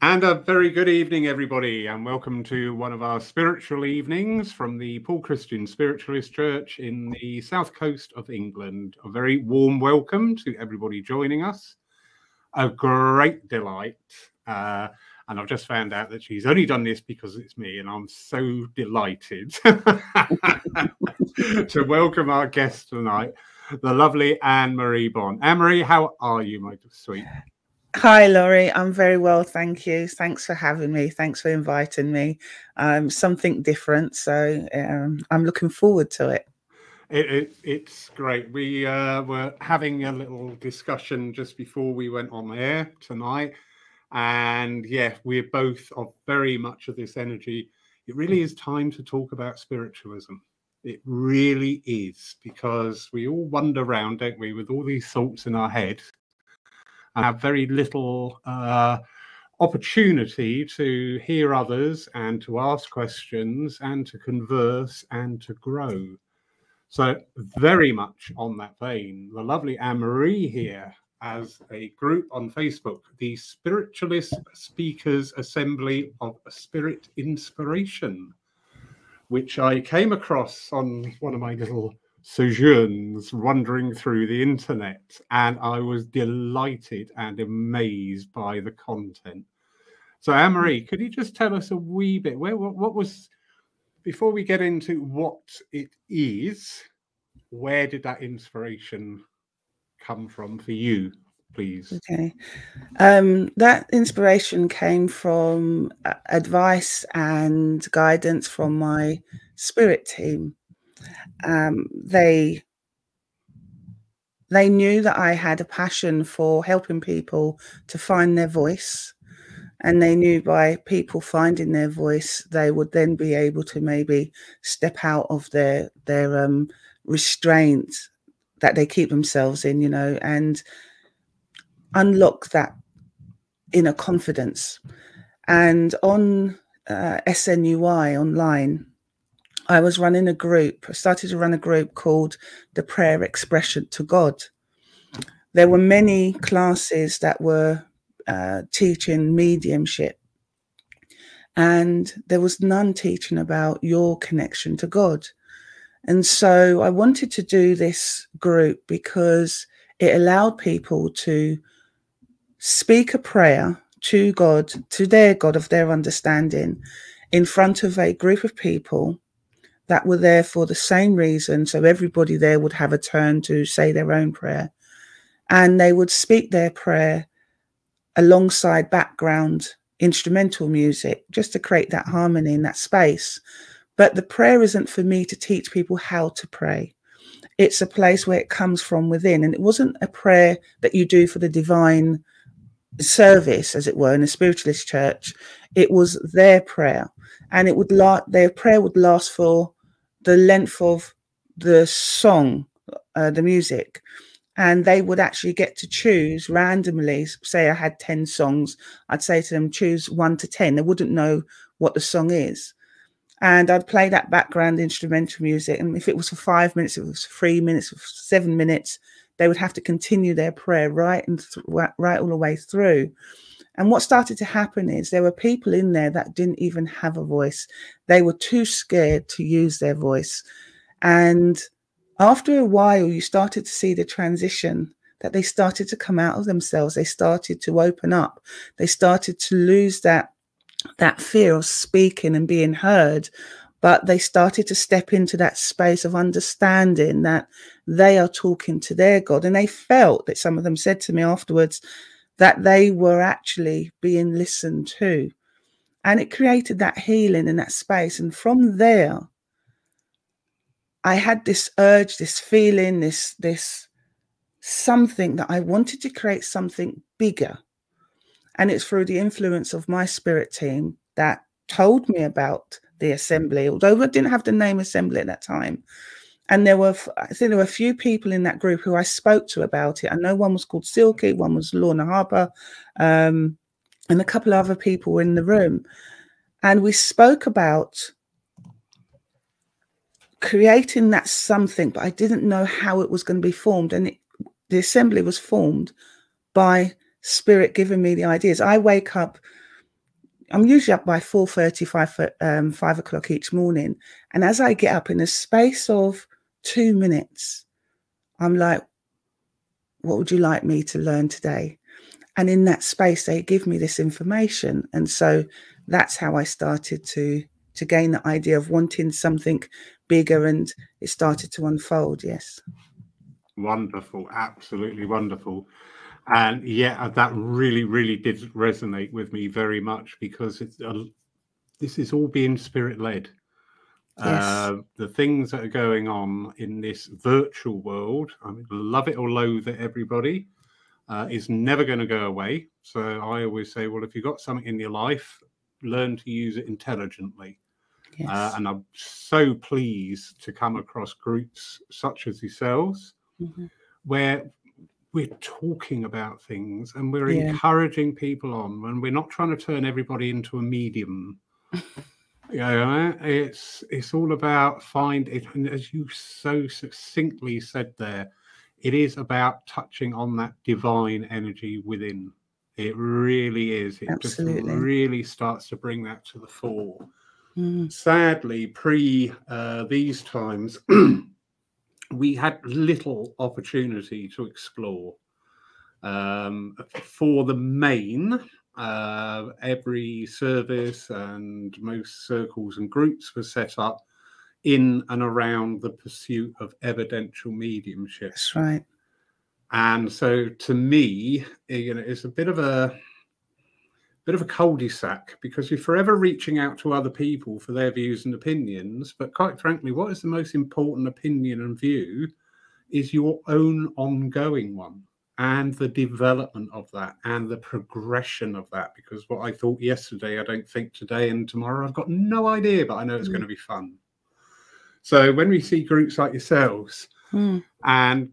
And a very good evening, everybody, and welcome to one of our spiritual evenings from the Paul Christian Spiritualist Church in the south coast of England. A very warm welcome to everybody joining us. A great delight. Uh, and I've just found out that she's only done this because it's me, and I'm so delighted to welcome our guest tonight, the lovely Ann-Marie Bond. Ann-Marie, how are you, my sweet? Hi, Laurie. I'm very well, thank you. Thanks for having me. Thanks for inviting me. Um, something different, so um, I'm looking forward to it. It, it, it's great. We uh, were having a little discussion just before we went on air tonight, and yeah, we're both of very much of this energy. It really is time to talk about spiritualism. It really is because we all wander around, don't we, with all these thoughts in our head have very little uh, opportunity to hear others and to ask questions and to converse and to grow. So, very much on that vein, the lovely Ann-Marie here as a group on Facebook, the Spiritualist Speakers Assembly of Spirit Inspiration, which I came across on one of my little sojourns wandering through the internet, and I was delighted and amazed by the content. So, Ann-Marie, could you just tell us a wee bit where what, what was before we get into what it is? Where did that inspiration come from for you, please? Okay, um, that inspiration came from uh, advice and guidance from my spirit team um, they they knew that I had a passion for helping people to find their voice. And they knew by people finding their voice, they would then be able to maybe step out of their their um, restraint that they keep themselves in, you know, and unlock that inner confidence. And on uh, SNUI online, I was running a group, I started to run a group called the Prayer Expression to God. There were many classes that were uh, teaching mediumship, and there was none teaching about your connection to God. And so I wanted to do this group because it allowed people to speak a prayer to God, to their God of their understanding, in front of a group of people that were there for the same reason. So everybody there would have a turn to say their own prayer. And they would speak their prayer alongside background instrumental music just to create that harmony in that space. But the prayer isn't for me to teach people how to pray. It's a place where it comes from within. And it wasn't a prayer that you do for the divine service, as it were, in a spiritualist church. It was their prayer. And it would last, their prayer would last for the length of the song, uh, the music, and they would actually get to choose randomly. Say I had 10 songs, I'd say to them, choose one to 10. They wouldn't know what the song is. And I'd play that background instrumental music. And if it was for five minutes, it was three minutes, seven minutes, they would have to continue their prayer right and th- right all the way through. And what started to happen is there were people in there that didn't even have a voice. They were too scared to use their voice. And after a while, you started to see the transition that they started to come out of themselves. They started to open up. They started to lose that that fear of speaking and being heard but they started to step into that space of understanding that they are talking to their God. And they felt that some of them said to me afterwards that they were actually being listened to. And it created that healing in that space. And from there, I had this urge, this feeling, this, this something that I wanted to create something bigger. And it's through the influence of my spirit team that told me about the assembly, although I didn't have the name assembly at that time. And there were, I think there were a few people in that group who I spoke to about it. I know one was called Silky, one was Lorna Harper, um, and a couple of other people were in the room. And we spoke about creating that something, but I didn't know how it was going to be formed. And it, the assembly was formed by spirit giving me the ideas. I wake up I'm usually up by 4.30, 5, um, 5 o'clock each morning. And as I get up in the space of two minutes, I'm like, what would you like me to learn today? And in that space, they give me this information. And so that's how I started to to gain the idea of wanting something bigger and it started to unfold. Yes. Wonderful. Absolutely wonderful. And yeah, that really, really did resonate with me very much because it's uh, this is all being spirit led. Yes. Uh, the things that are going on in this virtual world, I mean, love it or loathe it, everybody, uh, is never going to go away. So I always say, well, if you've got something in your life, learn to use it intelligently. Uh, yes. Uh, and I'm so pleased to come across groups such as yourselves, mm-hmm. where we're talking about things and we're yeah. encouraging people on, and we're not trying to turn everybody into a medium. you know, it's it's all about find it, and as you so succinctly said there, it is about touching on that divine energy within. It really is. It Absolutely. just really starts to bring that to the fore. Mm. Sadly, pre uh, these times, we had little opportunity to explore. Um, for the main, uh, every service and most circles and groups were set up in and around the pursuit of evidential mediumship. That's right. And so, to me, you know, it's a bit of a bit of a cul-de-sac because you're forever reaching out to other people for their views and opinions. But quite frankly, what is the most important opinion and view is your own ongoing one and the development of that and the progression of that. Because what I thought yesterday, I don't think today and tomorrow. I've got no idea, but I know it's mm. going to be fun. So when we see groups like yourselves, Mm. And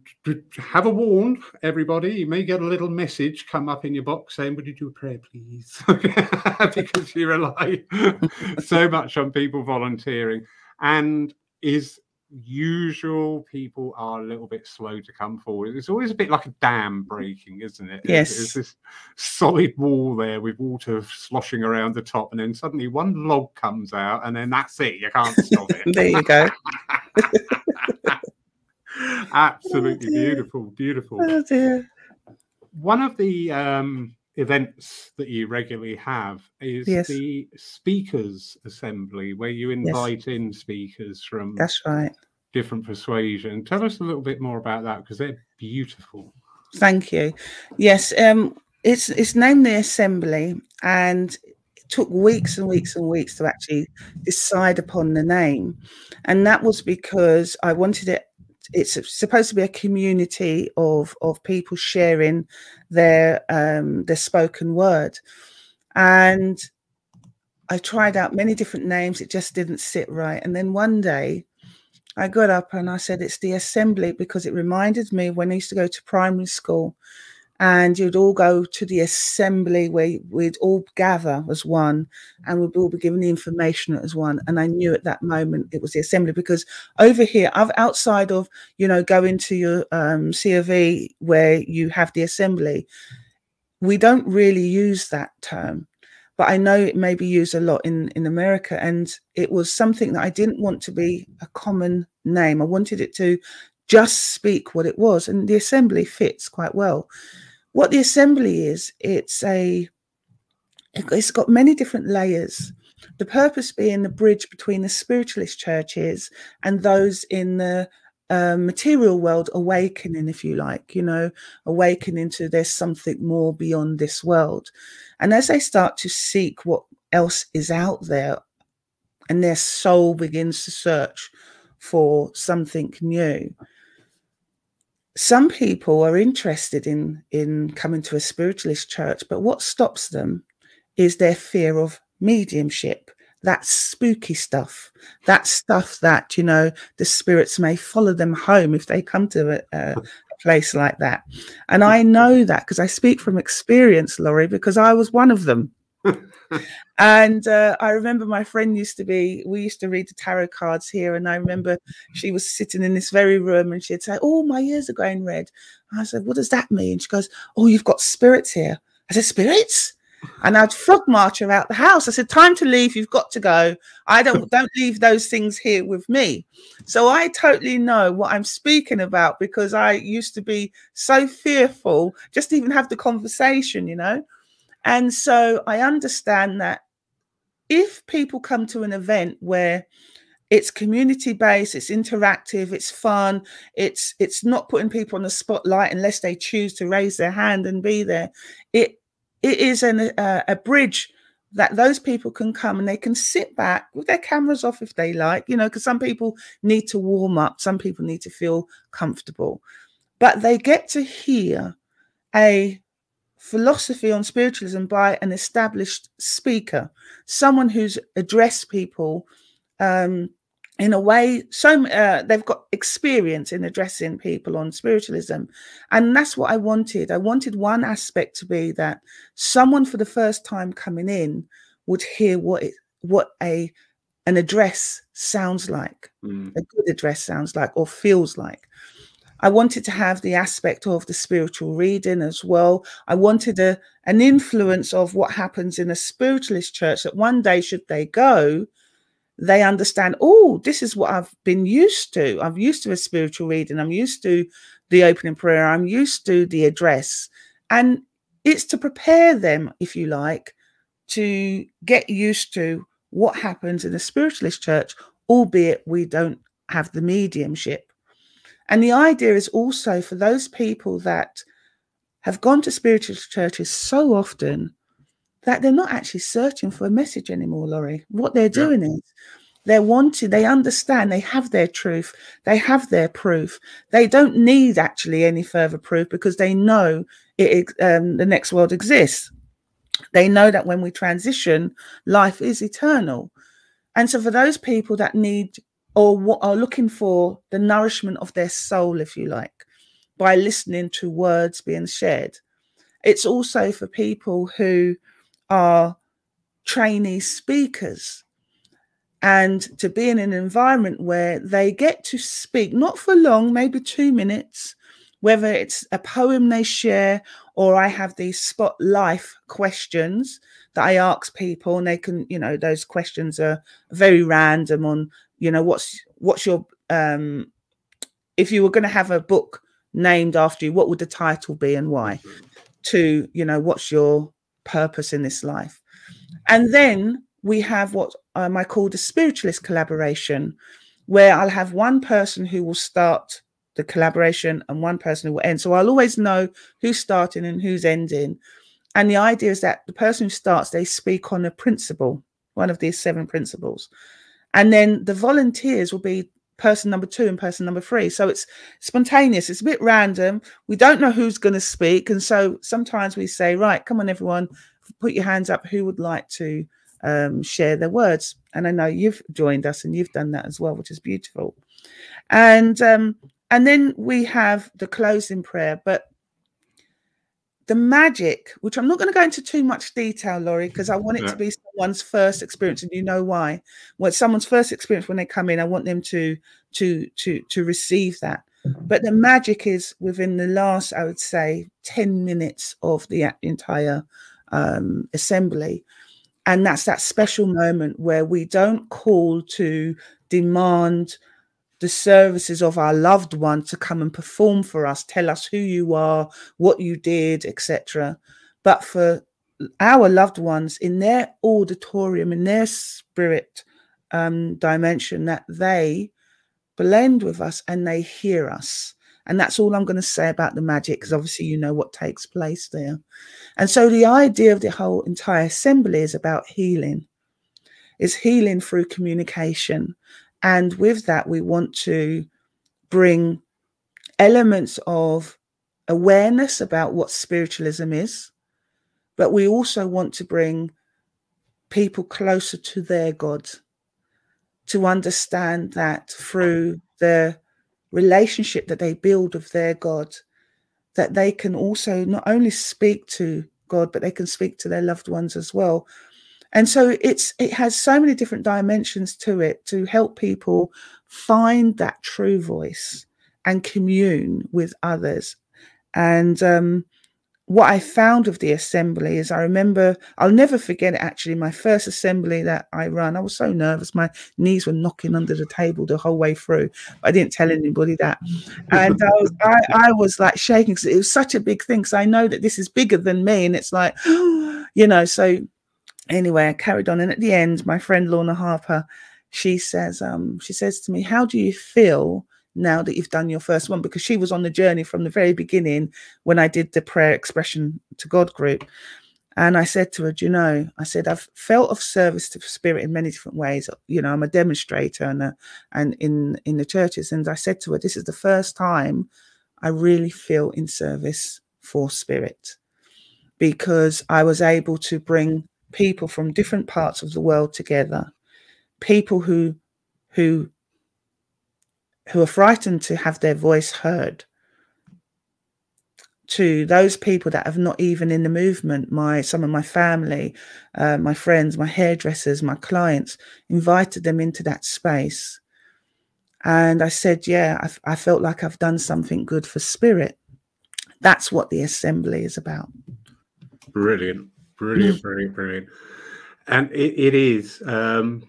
have a warn, everybody. You may get a little message come up in your box saying, Would you do a prayer, please? because you rely so much on people volunteering. And is usual people are a little bit slow to come forward. It's always a bit like a dam breaking, isn't it? Yes. There's this solid wall there with water sloshing around the top, and then suddenly one log comes out, and then that's it. You can't stop it. there you go. Absolutely oh beautiful, beautiful. Oh dear. One of the um, events that you regularly have is yes. the speakers assembly, where you invite yes. in speakers from that's right different persuasion. Tell us a little bit more about that because they're beautiful. Thank you. Yes, um, it's it's named the assembly, and it took weeks and weeks and weeks to actually decide upon the name, and that was because I wanted it it's supposed to be a community of of people sharing their um their spoken word. And i tried out many different names it just didn't sit right. And then one day i got up and i said it's the assembly because it reminded me when i used to go to primary school and you'd all go to the assembly where we'd all gather as one and we'd all be given the information as one and i knew at that moment it was the assembly because over here i've outside of you know going to your um cov where you have the assembly we don't really use that term but i know it may be used a lot in in america and it was something that i didn't want to be a common name. I wanted it to just speak what it was and the assembly fits quite well what the assembly is it's a it's got many different layers. The purpose being the bridge between the spiritualist churches and those in the uh, material world awakening if you like you know awakening to there's something more beyond this world. And as they start to seek what else is out there and their soul begins to search for something new some people are interested in in coming to a spiritualist church but what stops them is their fear of mediumship that spooky stuff that stuff that you know the spirits may follow them home if they come to a, a place like that. And i know that because i speak from experience laurie because i was one of them and uh, I remember my friend used to be, we used to read the tarot cards here. And I remember she was sitting in this very room and she'd say, Oh, my ears are going red. And I said, What does that mean? She goes, Oh, you've got spirits here. I said, Spirits? and I'd frog march her out the house. I said, "Time to leave. You've got to go. I don't don't leave those things here with me." So I totally know what I'm speaking about because I used to be so fearful just even have the conversation, you know. And so I understand that if people come to an event where it's community based it's interactive it's fun it's it's not putting people on the spotlight unless they choose to raise their hand and be there it it is an, uh, a bridge that those people can come and they can sit back with their cameras off if they like you know because some people need to warm up some people need to feel comfortable. But they get to hear a philosophy on spiritualism by an established speaker someone who's addressed people um, in a way so uh, they've got experience in addressing people on spiritualism. And that's what i wanted. I wanted one aspect to be that someone for the first time coming in would hear what it what a an address sounds like mm. a good address sounds like or feels like i wanted to have the aspect of the spiritual reading as well i wanted a an influence of what happens in a spiritualist church that one day should they go they understand, oh, this is what I've been used to. I'm used to a spiritual reading. I'm used to the opening prayer. I'm used to the address. And it's to prepare them, if you like, to get used to what happens in a spiritualist church, albeit we don't have the mediumship. And the idea is also for those people that have gone to spiritual churches so often that they're not actually searching for a message anymore, Laurie. What they're doing yeah. is they're wanting, they understand, they have their truth, they have their proof. They don't need actually any further proof because they know it, um, the next world exists. They know that when we transition, life is eternal. And so, for those people that need or are looking for the nourishment of their soul, if you like, by listening to words being shared, it's also for people who are trainee speakers and to be in an environment where they get to speak, not for long, maybe two minutes, whether it's a poem they share or I have these spot life questions that I ask people, and they can, you know, those questions are very random on, you know, what's what's your um if you were going to have a book named after you, what would the title be and why? To, you know, what's your purpose in this life. And then we have what um, I call the spiritualist collaboration, where I'll have one person who will start the collaboration and one person who will end. So I'll always know who's starting and who's ending. And the idea is that the person who starts, they speak on a principle, one of these seven principles. And then the volunteers will be person number two and person number three. So it's spontaneous, it's a bit random. We don't know who's going to speak. And so sometimes we say, right, come on, everyone, put your hands up. Who would like to um, share their words? And I know you've joined us and you've done that as well, which is beautiful. And um, and then we have the closing prayer, but the magic, which I'm not going to go into too much detail, Laurie, because I want it yeah. to be someone's first experience, and you know why. When someone's first experience when they come in, I want them to to to to receive that. But the magic is within the last, I would say, ten minutes of the entire um, assembly, and that's that special moment where we don't call to demand the services of our loved one to come and perform for us, tell us who you are, what you did, etc. But for our loved ones in their auditorium, in their spirit um, dimension, that they blend with us and they hear us. And that's all I'm going to say about the magic, because obviously you know what takes place there. And so the idea of the whole entire assembly is about healing. Is healing through communication. And with that, we want to bring elements of awareness about what spiritualism is, but we also want to bring people closer to their God, to understand that through the relationship that they build with their God, that they can also not only speak to God, but they can speak to their loved ones as well. And so it's it has so many different dimensions to it to help people find that true voice and commune with others. And um, what I found of the assembly is I remember, I'll never forget it actually, my first assembly that I run. I was so nervous. My knees were knocking under the table the whole way through. I didn't tell anybody that. And I was, I, I was like shaking because it was such a big thing. Because I know that this is bigger than me. And it's like, you know, so anyway, I carried on. And at the end, my friend Lorna Harper, she says, um, she says to me, How do you feel now that you've done your first one because she was on the journey from the very beginning when I did the prayer expression to God group. And I said to her, Do you know, I said, I've felt of service to spirit in many different ways. You know, I'm a demonstrator and, a, and in, in the churches. And I said to her, This is the first time I really feel in service for spirit because I was able to bring people from different parts of the world together, people who who who are frightened to have their voice heard. To those people that have not even in the movement my some of my family uh, my friends my hairdressers my clients invited them into that space. And i said yeah I, I felt like i've done something good for spirit. That's what the assembly is about. Brilliant brilliant brilliant brilliant and it, it is um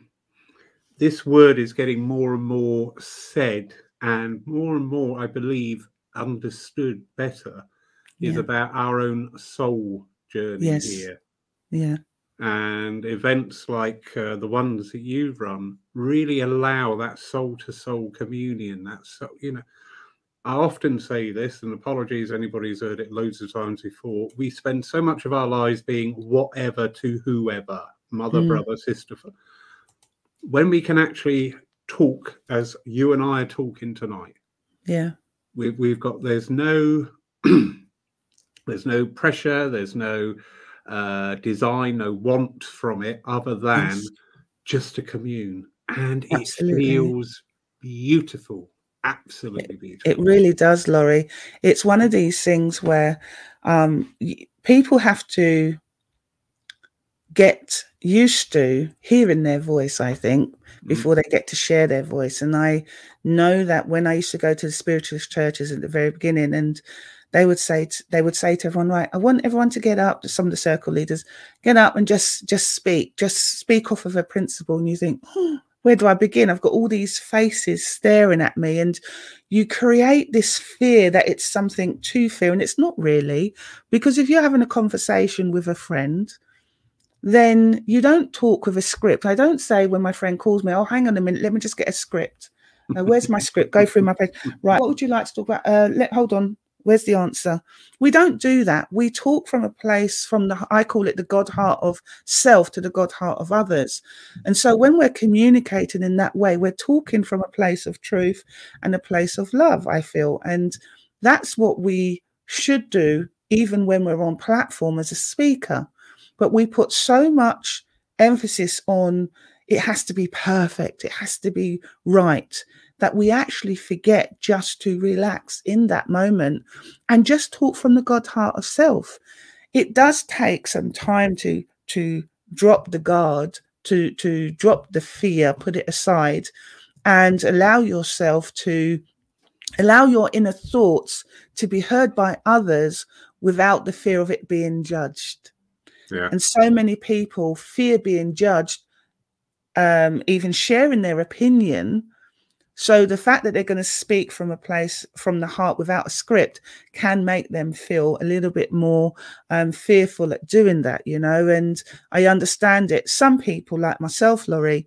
this word is getting more and more said and more and more, I believe, understood better is yeah. about our own soul journey yes. here. Yeah. And events like uh, the ones that you've run really allow that soul to soul communion. That's, so, you know, I often say this, and apologies, anybody's heard it loads of times before. We spend so much of our lives being whatever to whoever, mother, mm. brother, sister when we can actually talk as you and I are talking tonight. Yeah. We've we've got there's no there's no pressure, there's no uh design, no want from it other than yes. just to commune. And Absolutely. it feels beautiful. Absolutely beautiful. It really does, Laurie. It's one of these things where um people have to get used to hearing their voice, I think, mm. before they get to share their voice. And I know that when I used to go to the spiritualist churches at the very beginning, and they would say to, they would say to everyone, right, I want everyone to get up, some of the circle leaders, get up and just just speak, just speak off of a principle. And you think, oh, where do I begin? I've got all these faces staring at me, and you create this fear that it's something to fear, and it's not really, because if you're having a conversation with a friend then you don't talk with a script. I don't say when my friend calls me, oh, hang on a minute, let me just get a script. Uh, where's my script? Go through my page. Right. What would you like to talk about? Uh, let hold on. Where's the answer? We don't do that. We talk from a place from the I call it the God heart of self to the God heart of others. And so when we're communicating in that way, we're talking from a place of truth and a place of love, I feel. And that's what we should do even when we're on platform as a speaker but we put so much emphasis on it has to be perfect, it has to be right, that we actually forget just to relax in that moment and just talk from the God heart of self. It does take some time to to drop the guard, to to drop the fear, put it aside, and allow yourself to allow your inner thoughts to be heard by others without the fear of it being judged. Yeah. And so many people fear being judged, um, even sharing their opinion. So the fact that they're going to speak from a place from the heart without a script can make them feel a little bit more um, fearful at doing that, you know. And I understand it. Some people, like myself, Laurie,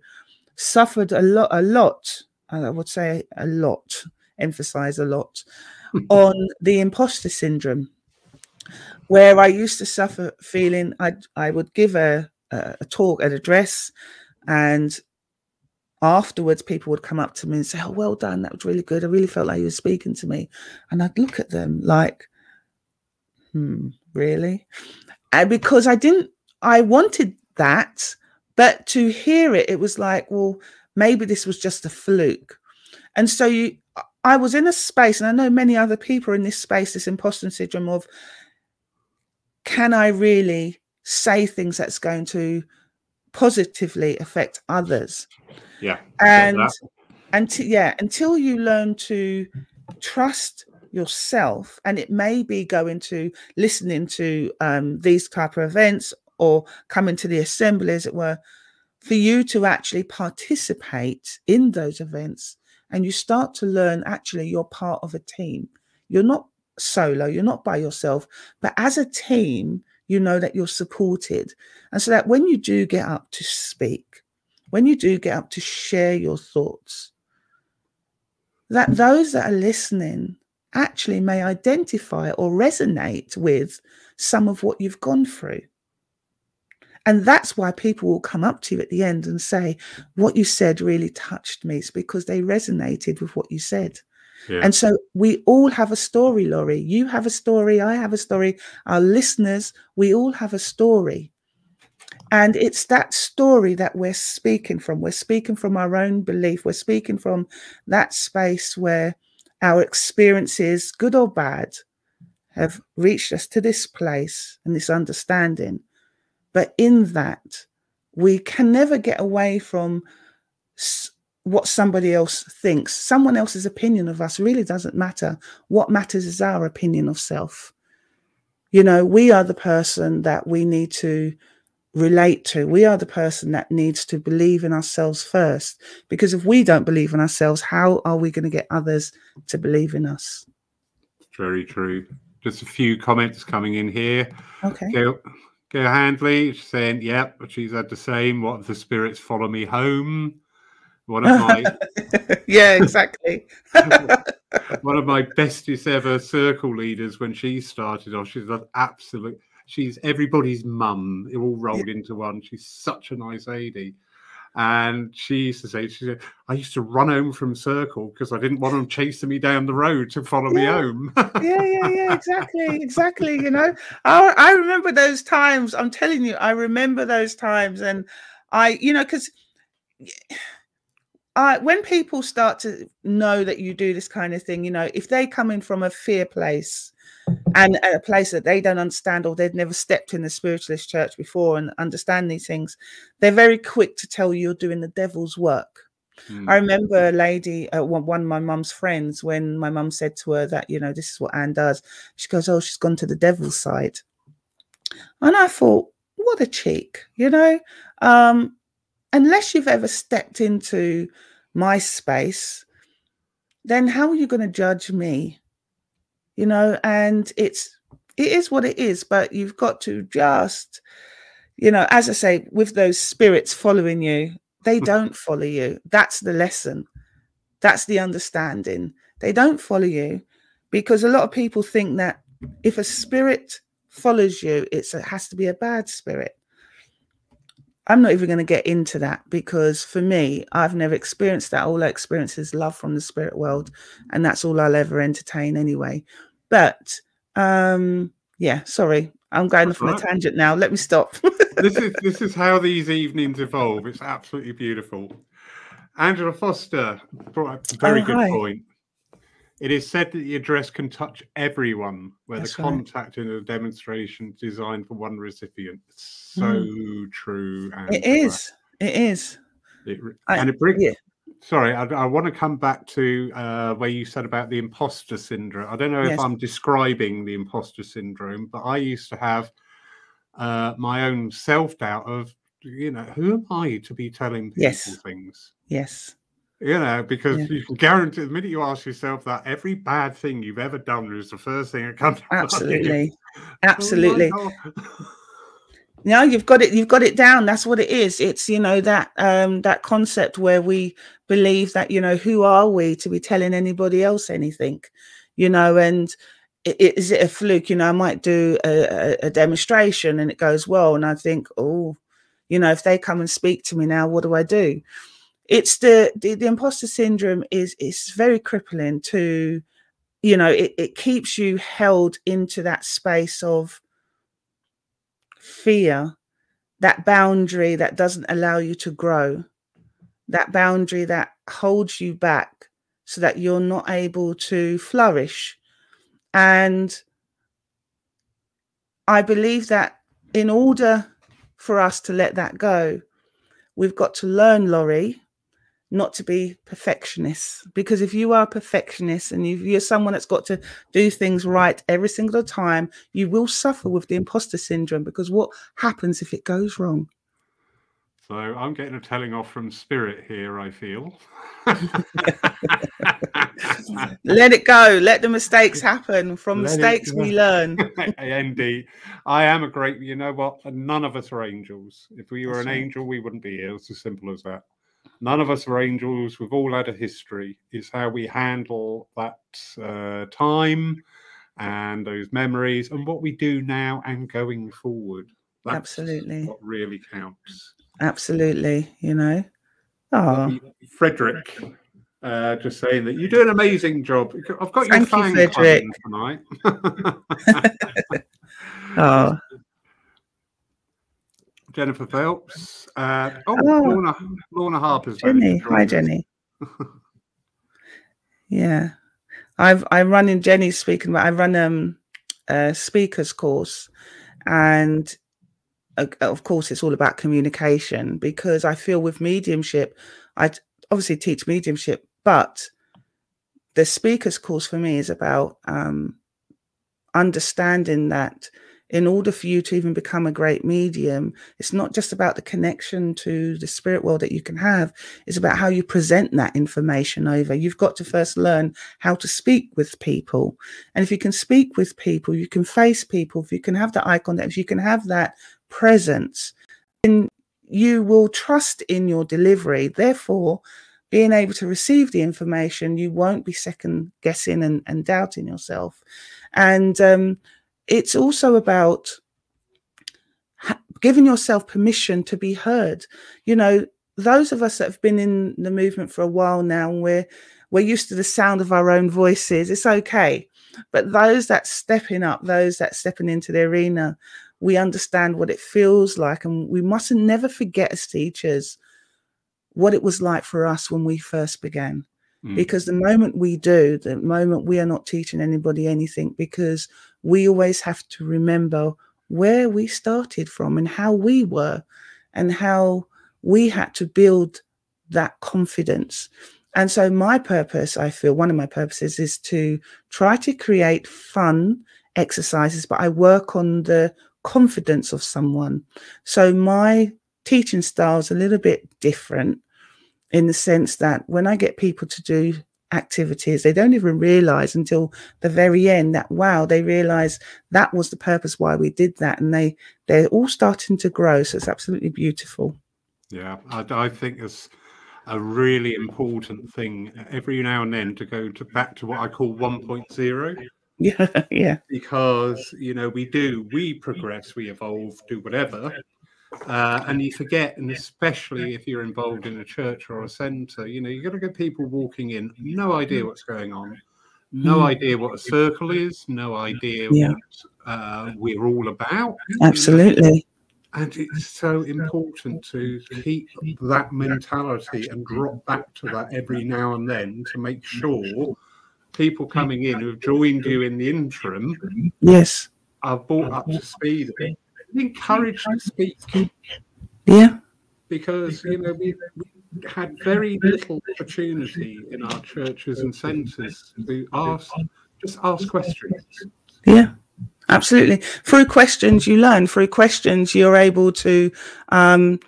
suffered a lot, a lot. I would say a lot, emphasize a lot, on the imposter syndrome where I used to suffer feeling I I would give a, a, a talk, an address, and afterwards people would come up to me and say, "Oh, well done, that was really good. I really felt like you were speaking to me," and I'd look at them like, "Hmm, really?" And because I didn't, I wanted that, but to hear it, it was like, well, maybe this was just a fluke, and so you. I was in a space, and I know many other people in this space, this imposter syndrome of can I really say things that's going to positively affect others? Yeah. And until yeah, until you learn to trust yourself and it may be going to listening to um, these type of events or coming to the assembly as it were for you to actually participate in those events and you start to learn actually you're part of a team you're not solo you're not by yourself but as a team you know that you're supported and so that when you do get up to speak when you do get up to share your thoughts that those that are listening actually may identify or resonate with some of what you've gone through. And that's why people will come up to you at the end and say, What you said really touched me. It's because they resonated with what you said. And so we all have a story, Laurie. You have a story. I have a story. Our listeners, we all have a story. And it's that story that we're speaking from. We're speaking from our own belief. We're speaking from that space where our experiences, good or bad, have reached us to this place and this understanding. But in that, we can never get away from what somebody else thinks. Someone else's opinion of us really doesn't matter. What matters is our opinion of self. You know, we are the person that we need to relate to. We are the person that needs to believe in ourselves first. Because if we don't believe in ourselves, how are we going to get others to believe in us? Very true. Just a few comments coming in here. Okay. Gail, Gail Handley saying, yep, she's had the same. What if the spirits follow me home? One of my yeah, exactly. one of my bestest ever circle leaders when she started off. She's an absolute she's everybody's mum, It all rolled yeah. into one. She's such a nice lady. And she used to say, she said, I used to run home from Circle because I didn't want them chasing me down the road to follow yeah. me home. yeah, yeah, yeah, exactly, exactly. You know, I, I remember those times. I'm telling you, I remember those times. And I, you know, because I, when people start to know that you do this kind of thing, you know, if they come in from a fear place, and a place that they don't understand or they've never stepped in the spiritualist church before and understand these things, they're very quick to tell you you're doing the devil's work. Mm. I remember a lady, uh, one of my mum's friends, when my mum said to her that, you know, this is what Ann does. She goes, Oh, she's gone to the devil's side. And I thought, what a cheek, you know? Um, unless you've ever stepped into my space, then how are you going to judge me? you know, and it's it is what it is, but you've got to just, you know, as I say, with those spirits following you, they hmm. don't follow you. That's the lesson. That's the understanding. They don't follow you because a lot of people think that if a spirit follows you, it's, it has to be a bad spirit. I'm not even going to get into that because for me, I've never experienced that. All I experience is love from the spirit world, and that's all I'll ever entertain anyway. But um, yeah, sorry, I'm going That's off on right. a tangent now. Let me stop. this is this is how these evenings evolve. It's absolutely beautiful. Angela Foster brought a very oh, good hi. point. It is said that the address can touch everyone, where That's the contact right. in a demonstration designed for one recipient. So mm. true. Angela. It is. It is. It, and it brings yeah sorry, I, I, want to come back to uh, where you said about the imposter syndrome. I don't know yes. if I'm describing the imposter syndrome, but I used to have uh, my own self doubt of, you know, who am I to be telling people yes. things? Yes. You know, because yeah. you can guarantee the minute you ask yourself that, every bad thing you've ever done is the first thing that comes. Absolutely, absolutely. Oh no you've got it you've got it down that's what it is it's you know that um that concept where we believe that you know who are we to be telling anybody else anything you know and is it a fluke you know i might do a, a, demonstration and it goes well and i think oh you know if they come and speak to me now what do i do it's the the, the imposter syndrome is is very crippling to you know it, it keeps you held into that space of fear, that boundary that doesn't allow you to grow, that boundary that holds you back so that you're not able to flourish. And I believe that in order for us to let that go, we've got to learn, Laurie, not to be perfectionists. Because if you are a perfectionist and if you're someone that's got to do things right every single time you will suffer with the imposter syndrome because what happens if it goes wrong? So i'm getting a telling off from spirit here i feel. Let it go. Let the mistakes happen. From let mistakes we learn. Indeed i am a great you know what? None of us are angels. If we were That's an right. angel we wouldn't be here. It's as simple as that none of us are angels. We've all had a history. Is how we handle that uh, time and those memories and what we do now and going forward. That's Absolutely. What really counts. Absolutely. You know. Oh. Frederick. Uh, just saying that you do an amazing job. I've got Thank your you, Frederick. tonight. oh, Jennifer Phelps. Uh, oh, oh, Lorna, Lorna Harper's. Jenny. Hi, Jenny. yeah. I've I run in Jenny's speaking, but I run um a speakers course and uh, of course it's all about communication because I feel with mediumship, I obviously teach mediumship, but the speakers course for me is about um, understanding that in order for you to even become a great medium, it's not just about the connection to the spirit world that you can have, it's about how you present that information over. You've got to first learn how to speak with people. And if you can speak with people, you can face people, if you can have that eye contact, if you can have that presence, then you will trust in your delivery. Therefore, being able to receive the information, you won't be second guessing and, and doubting yourself. And um, it's also about giving yourself permission to be heard. You know, those of us that have been in the movement for a while now, we're we're used to the sound of our own voices. It's okay. But those that stepping up, those that stepping into the arena, we understand what it feels like. And we mustn't never forget as teachers what it was like for us when we first began. Mm. Because the moment we do, the moment we are not teaching anybody anything, because we always have to remember where we started from and how we were and how we had to build that confidence. And so, my purpose, I feel one of my purposes is to try to create fun exercises, but I work on the confidence of someone. So, my teaching style is a little bit different in the sense that when I get people to do activities, they don't even realize until the very end that wow, they realize that was the purpose why we did that, and they they're all starting to grow. So it's absolutely beautiful. Yeah, I, I think it's a really important thing every now and then to go to back to what I call 1.0. Yeah, yeah. Because you know we do, we progress, we evolve, do whatever, uh, and you forget, and especially if you're involved in a church or a centre, you know, you've got to get people walking in, no idea what's going on, no mm. idea what a circle is, no idea yeah. what uh, we're all about. Absolutely. And it's so important to keep that mentality and drop back to that every now and then to make sure people coming in who've joined you in the interim yes are brought up to speed encouraged to speak. Yeah. Because, you know, we had very little opportunity in our churches and centres to ask, just ask questions. Yeah. Absolutely. Through questions, you learn. Through questions, you're able to um,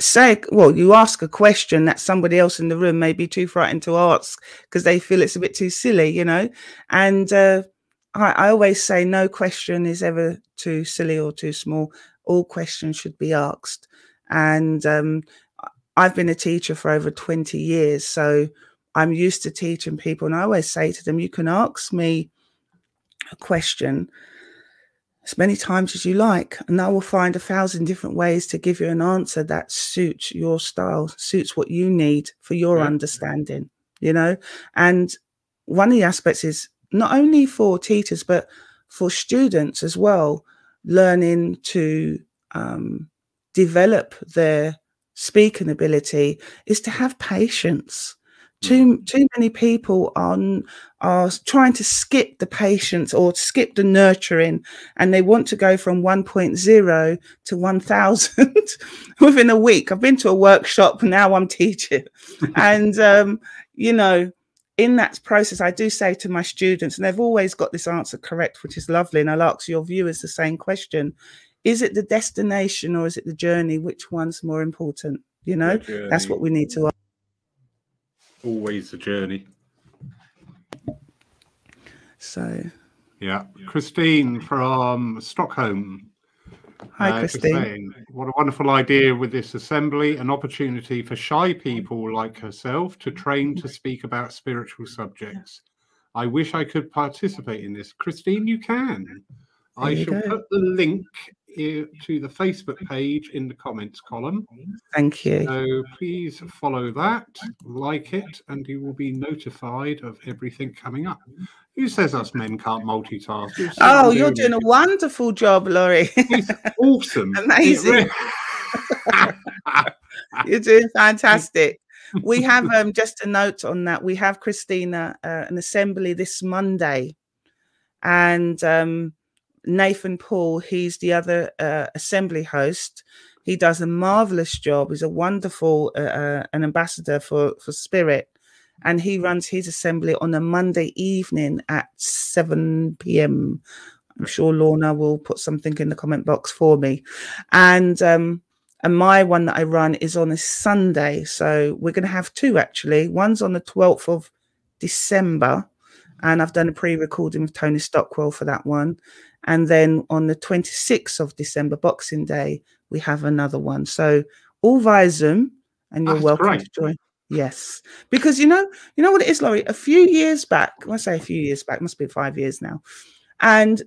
say, well, you ask a question that somebody else in the room may be too frightened to ask because they feel it's a bit too silly, you know. And uh, I, I always say no question is ever too silly or too small. All questions should be asked. And um, I've been a teacher for over 20 years. So I'm used to teaching people. And I always say to them, you can ask me a question as many times as you like, and I will find a thousand different ways to give you an answer that suits your style, suits what you need for your yeah. understanding, you know. And one of the aspects is not only for teachers but for students as well learning to um, develop their speaking ability is to have patience Too too many people on are trying to skip the patience or skip the nurturing, and they want to go from 1.0 to 1,000 within a week. I've been to a workshop now. I'm teaching, and um, you know, in that process, I do say to my students, and they've always got this answer correct, which is lovely. And I'll ask your viewers the same question: Is it the destination or is it the journey? Which one's more important? You know, that's what we need to always the journey. So, yeah, Christine from Stockholm. Hi, uh, Christine. Saying, what a wonderful idea with this assembly, an opportunity for shy people like herself to train to speak about spiritual subjects. I wish I could participate in this. Christine, you can. There I you shall go. put the link to the Facebook page in the comments column. Thank you. So please follow that, like it, and you will be notified of everything coming up. Who says us men can't multitask? Oh, you're doing a wonderful job, Laurie. it's awesome. Amazing. you're doing fantastic. We have um, just a note on that. We have Christina uh, an assembly this Monday, and um, Nathan Paul, he's the other uh, assembly host. He does a marvelous job. He's a wonderful uh, uh, an ambassador for for Spirit, and he runs his assembly on a Monday evening at seven p.m. I'm sure Lorna will put something in the comment box for me, and um, and my one that I run is on a Sunday. So we're going to have two actually. One's on the 12th of December, and I've done a pre-recording with Tony Stockwell for that one. And then on the 26th of December, Boxing Day, we have another one. So all via Zoom, and you're ah, That's welcome great. to join. Yes, because you know, you know what it is, Laurie. A few years back, I say a few years back, must be five years now, and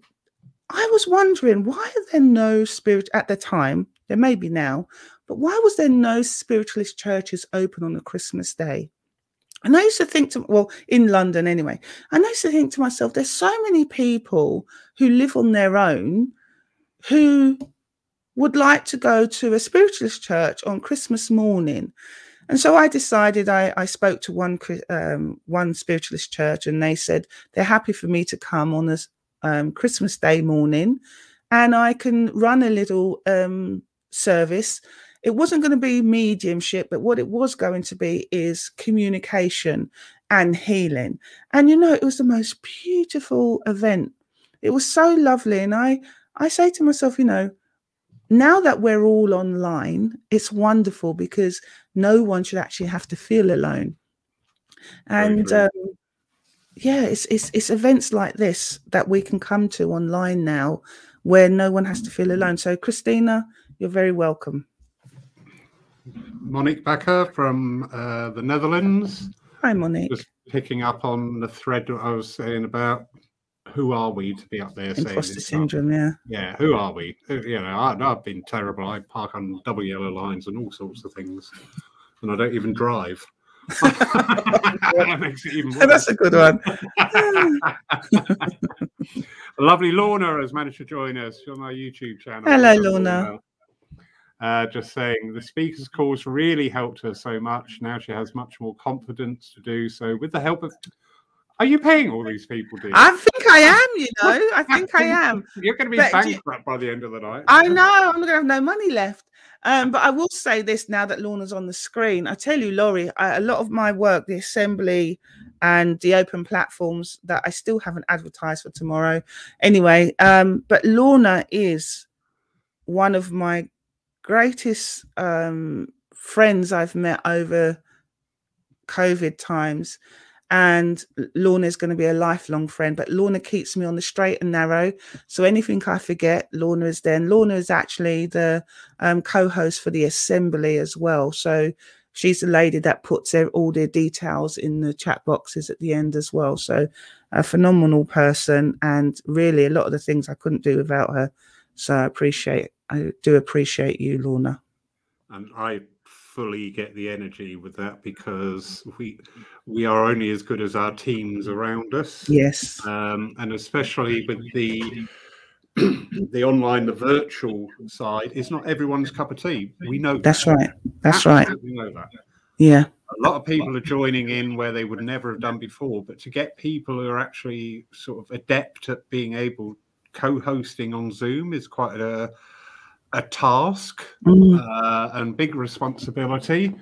I was wondering why are there no spirit at the time? There may be now, but why was there no spiritualist churches open on a Christmas day? And I used to think to well, in London anyway, and I used to think to myself, there's so many people who live on their own who would like to go to a spiritualist church on Christmas morning. And so I decided I, I spoke to one um, one spiritualist church, and they said they're happy for me to come on a um, Christmas Day morning, and I can run a little um, service it wasn't going to be mediumship, but what it was going to be is communication and healing. And you know, it was the most beautiful event. It was so lovely. And I, I say to myself, you know, now that we're all online, it's wonderful because no one should actually have to feel alone. And um, yeah, it's, it's it's events like this that we can come to online now, where no one has to feel alone. So, Christina, you're very welcome. Monique Becker from uh, the Netherlands. Hi, Monique. Just picking up on the thread I was saying about who are we to be up there Imposter syndrome, yeah. Yeah, who are we? You know, I, have been terrible. I park on double yellow lines and all sorts of things, and I don't even drive. that makes it even worse. That's a good one. lovely Lorna has managed to join us on our YouTube channel. Hello, Lorna. Uh, just saying the speaker's course really helped her so much. Now she has much more confidence to do so with the help of. Are you paying all these people? Dear? I think I am. You know, I think I am. You're going to be but bankrupt you, by the end of the night. I know. I'm going to have no money left. Um, but I will say this now that Lorna's on the screen. I tell you, Laurie, I, a lot of my work, the assembly and the open platforms that I still haven't advertised for tomorrow. Anyway, um, but Lorna is one of my greatest um, friends I've met over COVID times. And Lorna is going to be a lifelong friend, but Lorna keeps me on the straight and narrow. So anything I forget, Lorna is there. And Lorna is actually the um, co-host for the assembly as well. So she's the lady that puts all the details in the chat boxes at the end as well. So a phenomenal person, and really a lot of the things I couldn't do without her. So I appreciate I do appreciate you, Lorna. And I fully get the energy with that because we we are only as good as our teams around us. Yes. Um, and especially with the the online, the virtual side, it's not everyone's cup of tea. We know that's that. right. That's Absolutely right. We know that. Yeah. A lot of people are joining in where they would never have done before. But to get people who are actually sort of adept at being able co-hosting on Zoom is quite a a task mm. uh, and big responsibility.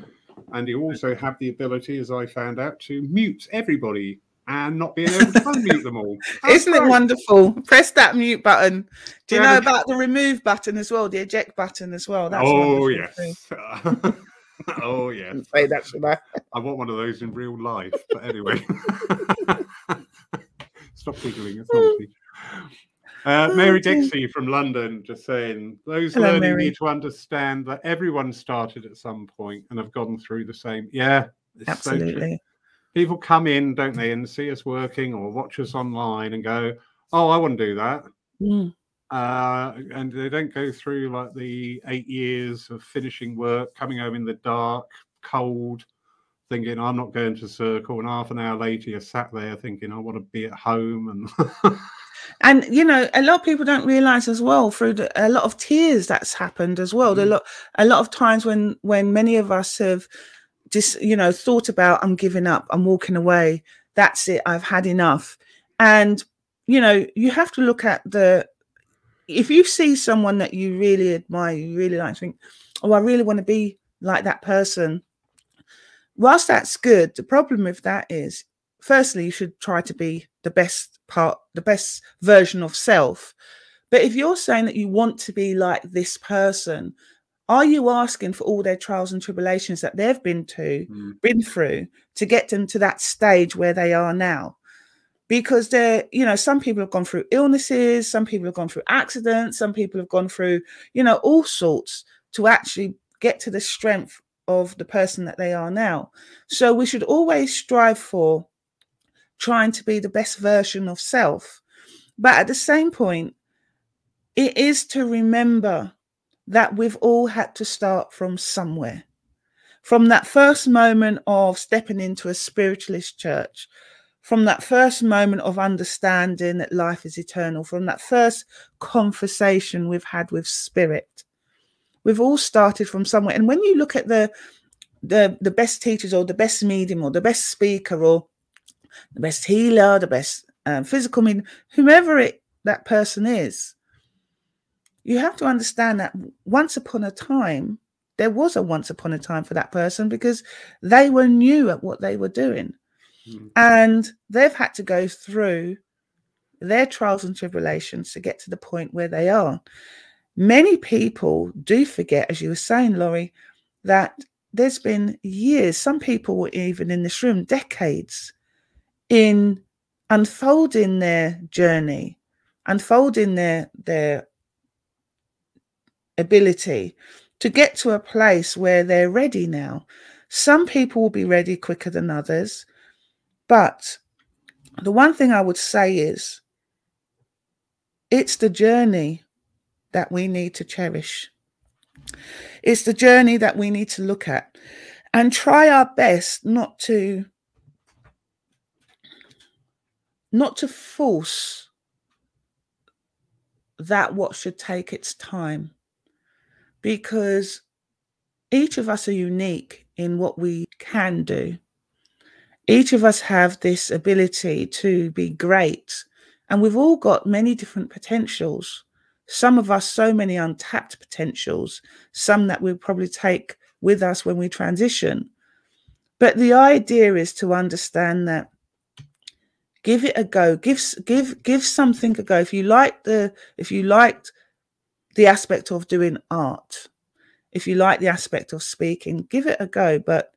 And you also have the ability, as I found out, to mute everybody and not being able to unmute them all. That's Isn't great. it wonderful? Press that mute button. Do you yeah, know about the remove button as well, the eject button as well? That's oh yes. oh yes. Say that should I? I want one of those in real life. But anyway, stop giggling. It's not uh, oh, Mary Dixie from London just saying those Hello, learning Mary. need to understand that everyone started at some point and have gone through the same. Yeah, absolutely. So People come in, don't they, and see us working or watch us online and go, "Oh, I want to do that." Mm. Uh, and they don't go through like the eight years of finishing work, coming home in the dark, cold, thinking I'm not going to circle, and half an hour later you're sat there thinking I want to be at home and and you know a lot of people don't realize as well through the, a lot of tears that's happened as well mm. a lot a lot of times when when many of us have just you know thought about i'm giving up i'm walking away that's it i've had enough and you know you have to look at the if you see someone that you really admire you really like think oh i really want to be like that person whilst that's good the problem with that is firstly you should try to be the best part the best version of self. But if you're saying that you want to be like this person are you asking for all their trials and tribulations that they've been to mm. been through to get them to that stage where they are now? Because they're you know some people have gone through illnesses some people have gone through accidents some people have gone through you know all sorts to actually get to the strength of the person that they are now. So we should always strive for trying to be the best version of self. But at the same point, it is to remember that we've all had to start from somewhere. From that first moment of stepping into a spiritualist church, from that first moment of understanding that life is eternal, from that first conversation we've had with spirit, we've all started from somewhere. And when you look at the the the best teachers or the best medium or the best speaker or the best healer, the best um, physical mean, whomever it that person is, you have to understand that once upon a time, there was a once upon a time for that person because they were new at what they were doing. Mm. And they've had to go through their trials and tribulations to get to the point where they are. Many people do forget, as you were saying, Laurie, that there's been years, some people were even in this room, decades in unfolding their journey, unfolding their their ability to get to a place where they're ready now. Some people will be ready quicker than others, but the one thing I would say is it's the journey that we need to cherish. It's the journey that we need to look at and try our best not to not to force that what should take its time because each of us are unique in what we can do. Each of us have this ability to be great and we've all got many different potentials. Some of us so many untapped potentials some that we'll probably take with us when we transition. But the idea is to understand that give it a go. Give give give something a go. If you like the if you liked the aspect of doing art if you like the aspect of speaking give it a go but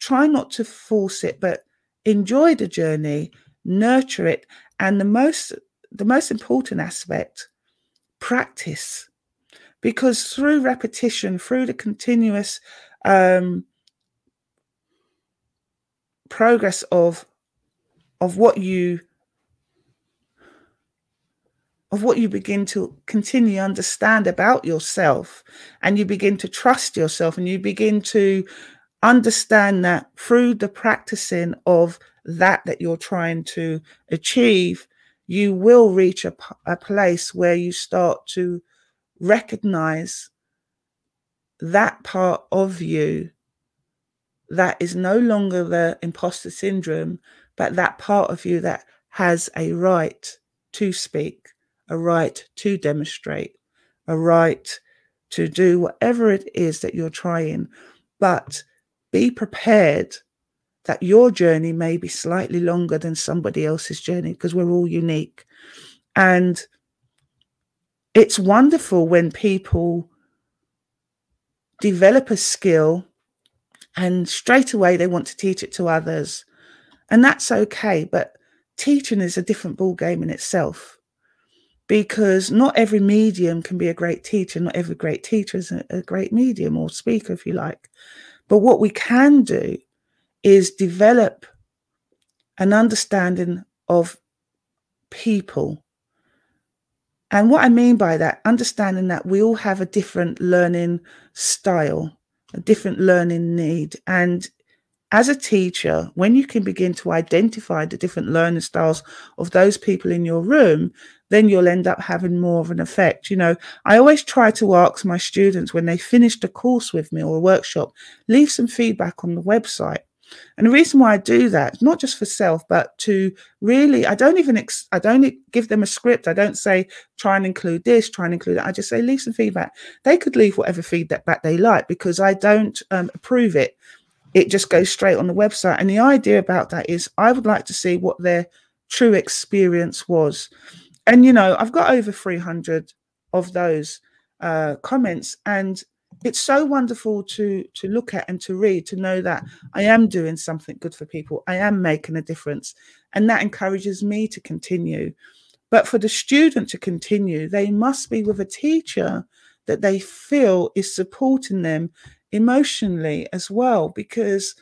try not to force it but enjoy the journey nurture it and the most the most important aspect practice. Because through repetition through the continuous um, progress of of what you of what you begin to continue understand about yourself and you begin to trust yourself and you begin to understand that through the practicing of that that you're trying to achieve you will reach a, a place where you start to recognize that part of you that is no longer the imposter syndrome, but that part of you that has a right to speak, a right to demonstrate, a right to do whatever it is that you're trying. But be prepared that your journey may be slightly longer than somebody else's journey because we're all unique. And it's wonderful when people develop a skill and straight away they want to teach it to others. And that's okay. But teaching is a different ball game in itself because not every medium can be a great teacher. Not every great teacher is a, great medium or speaker, if you like. But what we can do is develop an understanding of people. And what I mean by that, understanding that we all have a different learning style, a different learning need. And as a teacher, when you can begin to identify the different learning styles of those people in your room, then you'll end up having more of an effect. You know, I always try to ask my students when they finish a course with me or a workshop, leave some feedback on the website. And the reason why I do that, not just for self, but to really, I don't even, ex- I don't give them a script. I don't say, try and include this, try and include that. I just say, leave some feedback. They could leave whatever feedback they like because I don't um, approve it. It just goes straight on the website. And the idea about that is I would like to see what their true experience was. And, you know, I've got over 300 of those uh, comments. And it's so wonderful to to look at and to read to know that i am doing something good for people i am making a difference and that encourages me to continue but for the student to continue they must be with a teacher that they feel is supporting them emotionally as well because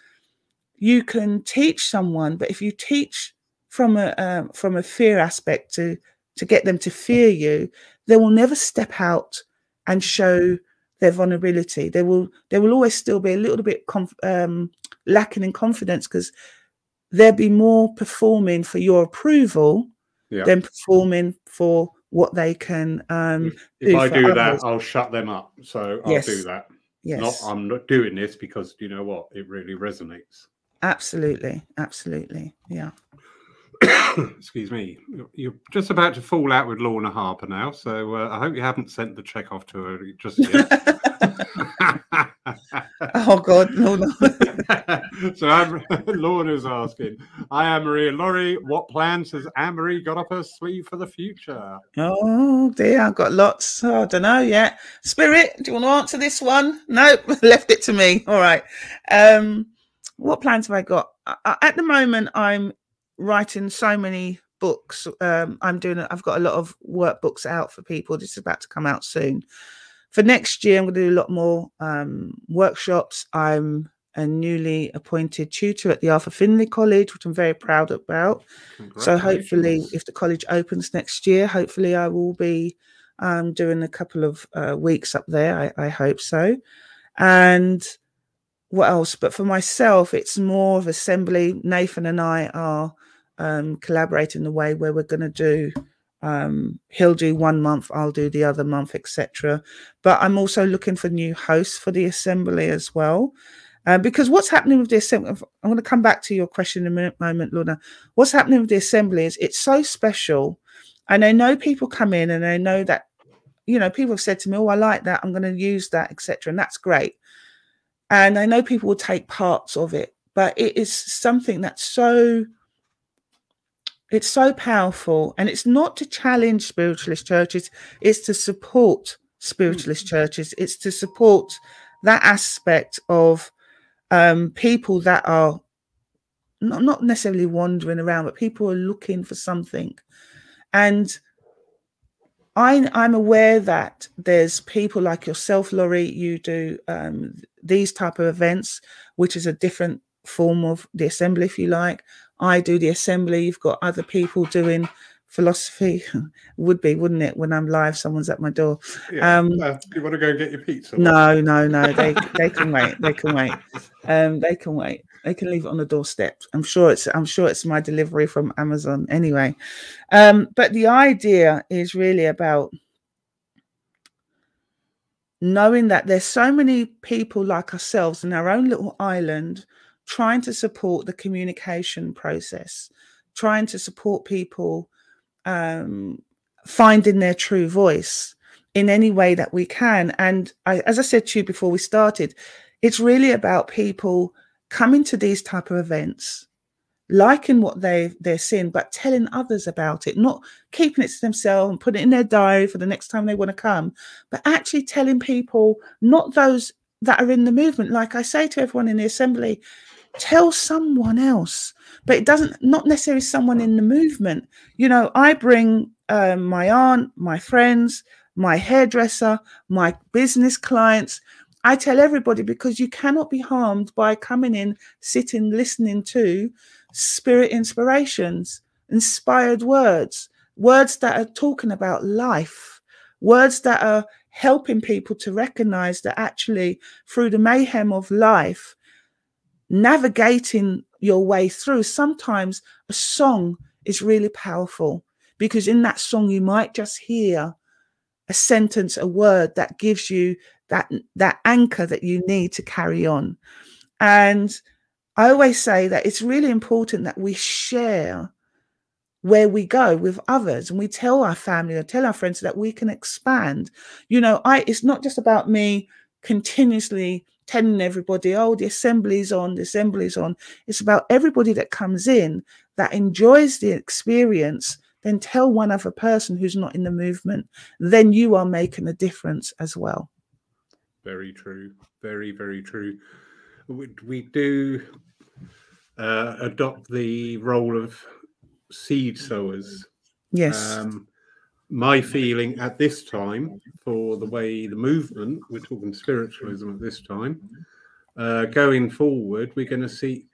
you can teach someone but if you teach from a um, from a fear aspect to to get them to fear you they will never step out and show their vulnerability. They will they will always still be a little bit conf- um, lacking in confidence because they'll be more performing for your approval yeah. than performing for what they can. Um, if, if I do others. that, I'll shut them up. So I'll yes. do that. Yes. Not I'm not doing this because you know what? It really resonates. Absolutely, absolutely, yeah. excuse me, you're just about to fall out with Lorna Harper now, so uh, I hope you haven't sent the check off to her just yet. oh God, no, no, so I'm, Lorna's asking, "Hi, Ann-Marie and Laurie. What plans has Ann-Marie got up her sleeve for the future?" Oh dear, I've got lots. Oh, I don't know yet. Spirit, do you want to answer this one? Nope, left it to me. All right. Um, what plans have I got? At the moment, I'm writing so many books. Um, I'm doing. I've got a lot of workbooks out for people. This is about to come out soon. For next year, I'm going to do a lot more um, workshops. I'm a newly appointed tutor at the Arthur Findlay College, which I'm very proud about. So hopefully, if the college opens next year, hopefully I will be um, doing a couple of uh, weeks up there. I, I hope so. And what else? But for myself, it's more of assembly. Nathan and I are um, collaborate in the way where we're going to do um, he'll do one month i'll do the other month etc but i'm also looking for new hosts for the assembly as well uh, because what's happening with the assembly i'm going to come back to your question in a moment lorna what's happening with the assembly is it's so special and i know people come in and i know that you know people have said to me oh i like that i'm going to use that etc and that's great and i know people will take parts of it but it is something that's so it's so powerful. And it's not to challenge spiritualist churches, it's to support spiritualist mm-hmm. churches, it's to support that aspect of um, people that are not, not necessarily wandering around, but people are looking for something. And I, I'm aware that there's people like yourself, Laurie, you do um, these type of events, which is a different form of the assembly, if you like. I do the assembly. You've got other people doing philosophy. Would be, wouldn't it? When I'm live, someone's at my door. Yeah. Um, uh, you want to go and get your pizza? No, no, no. They they can wait. They can wait. Um, they can wait. They can leave it on the doorstep. I'm sure it's I'm sure it's my delivery from Amazon anyway. Um, but the idea is really about knowing that there's so many people like ourselves in our own little island trying to support the communication process, trying to support people um, finding their true voice in any way that we can. And I, as I said to you before we started, it's really about people coming to these type of events liking what they they're seeing but telling others about it not keeping it to themselves and putting it in their diary for the next time they want to come but actually telling people not those that are in the movement like i say to everyone in the assembly tell someone else but it doesn't not necessarily someone in the movement. You know i bring um, my aunt my friends my hairdresser my business clients. I tell everybody because you cannot be harmed by coming in, sitting, listening to spirit inspirations, inspired words, words that are talking about life, words that are helping people to recognize that actually through the mayhem of life, navigating your way through, sometimes a song is really powerful because in that song you might just hear a sentence, a word that gives you that that anchor that you need to carry on. And I always say that it's really important that we share where we go with others and we tell our family or tell our friends that we can expand. You know, I it's not just about me continuously telling everybody, oh, the assembly's on, the assembly's on. It's about everybody that comes in that enjoys the experience, then tell one other person who's not in the movement. Then you are making a difference as well. Very true. Very, very true. We, we do uh, adopt the role of seed sowers. Yes. Um, my feeling at this time for the way the movement, we're talking spiritualism at this time, uh, going forward, we're going to see,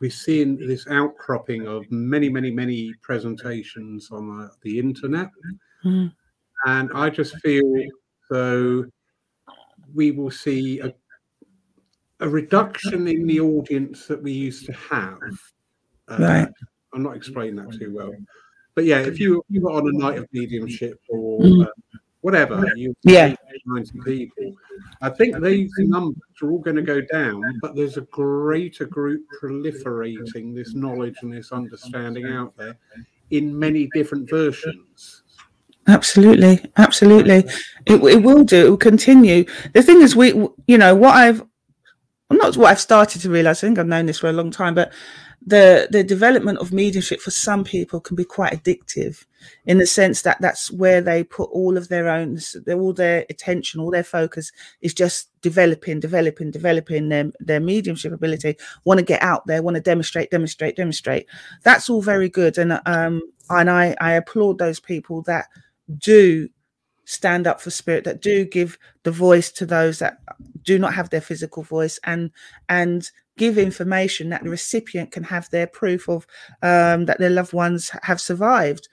we're seeing this outcropping of many, many, many presentations on uh, the internet. Mm. And I just feel so we will see a, a reduction in the audience that we used to have. Uh, right. I'm not explaining that too well. But yeah, if you you were on a night of mediumship or mm. uh, whatever, you yeah 90 people. I think these numbers are all going to go down, but there's a greater group proliferating this knowledge and this understanding out there in many different versions. Absolutely, absolutely. It, it will do. It will continue. The thing is, we, you know, what I've, not what I've started to realize. I think I've known this for a long time, but the the development of mediumship for some people can be quite addictive, in the sense that that's where they put all of their own, all their attention, all their focus is just developing, developing, developing their their mediumship ability. Want to get out there, want to demonstrate, demonstrate, demonstrate. That's all very good, and um, and I I applaud those people that do stand up for spirit that do give the voice to those that do not have their physical voice and and give information that the recipient can have their proof of um, that their loved ones have survived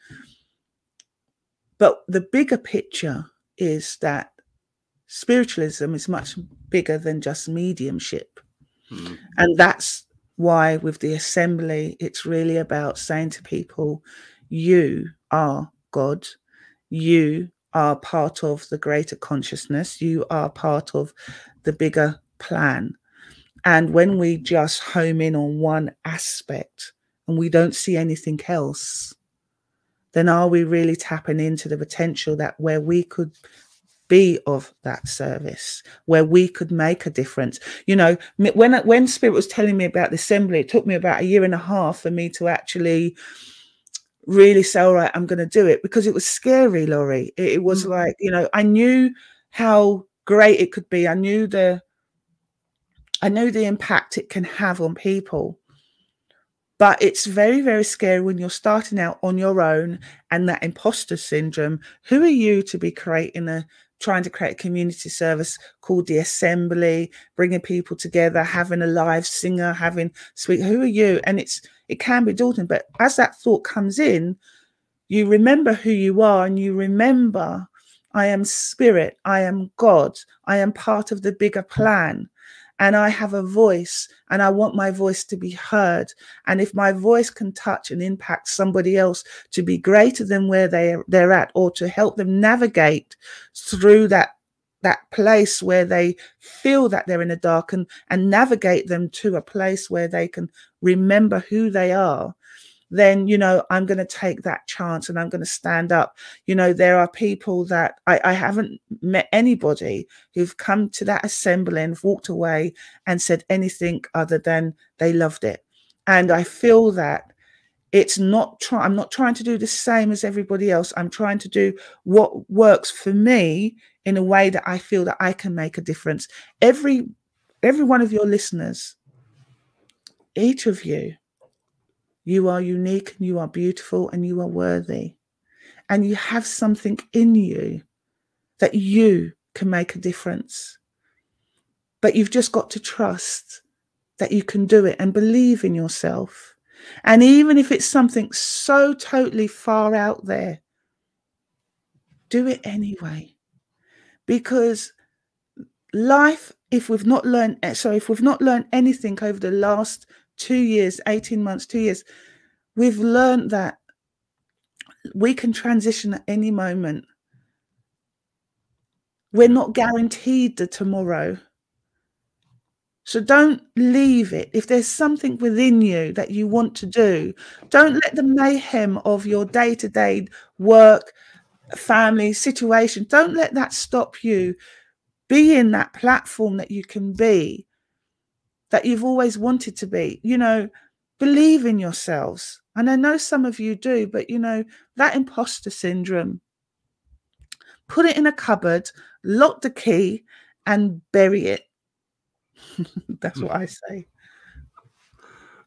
but the bigger picture is that spiritualism is much bigger than just mediumship mm-hmm. and that's why with the assembly it's really about saying to people you are god you are part of the greater consciousness, you are part of the bigger plan. And when we just home in on one aspect and we don't see anything else, then are we really tapping into the potential that where we could be of that service where we could make a difference you know when when spirit was telling me about the assembly it took me about a year and a half for me to actually really say, all right, I'm going to do it because it was scary, Laurie. It, it was mm-hmm. like, you know, I knew how great it could be. I knew the, I know the impact it can have on people. But it's very, very scary when you're starting out on your own and that imposter syndrome. Who are you to be creating a trying to create a community service called the assembly bringing people together having a live singer having sweet who are you and it's it can be daunting but as that thought comes in you remember who you are and you remember i am spirit i am god i am part of the bigger plan and I have a voice and I want my voice to be heard. And if my voice can touch and impact somebody else to be greater than where they, they're at or to help them navigate through that that place where they feel that they're in the dark and and navigate them to a place where they can remember who they are then you know i'm going to take that chance and i'm going to stand up. You know there are people that I, I haven't met anybody who've come to that assembly and walked away and said anything other than they loved it. And i feel that it's not try i'm not trying to do the same as everybody else. I'm trying to do what works for me in a way that i feel that i can make a difference. Every every one of your listeners each of you you are unique and you are beautiful and you are worthy. And you have something in you that you can make a difference. But you've just got to trust that you can do it and believe in yourself. And even if it's something so totally far out there, do it anyway. Because life, if we've not learned, eh, so if we've not learned anything over the last two years, 18 months, two years, we've learned that we can transition at any moment. We're not guaranteed the tomorrow. So don't leave it. If there's something within you that you want to do, don't let the mayhem of your day to day work, family situation, don't let that stop you. Be in that platform that you can be, that you've always wanted to be. You know, believe in yourselves. And I know some of you do, but you know, that imposter syndrome, put it in a cupboard, lock the key, and bury it That's what I say.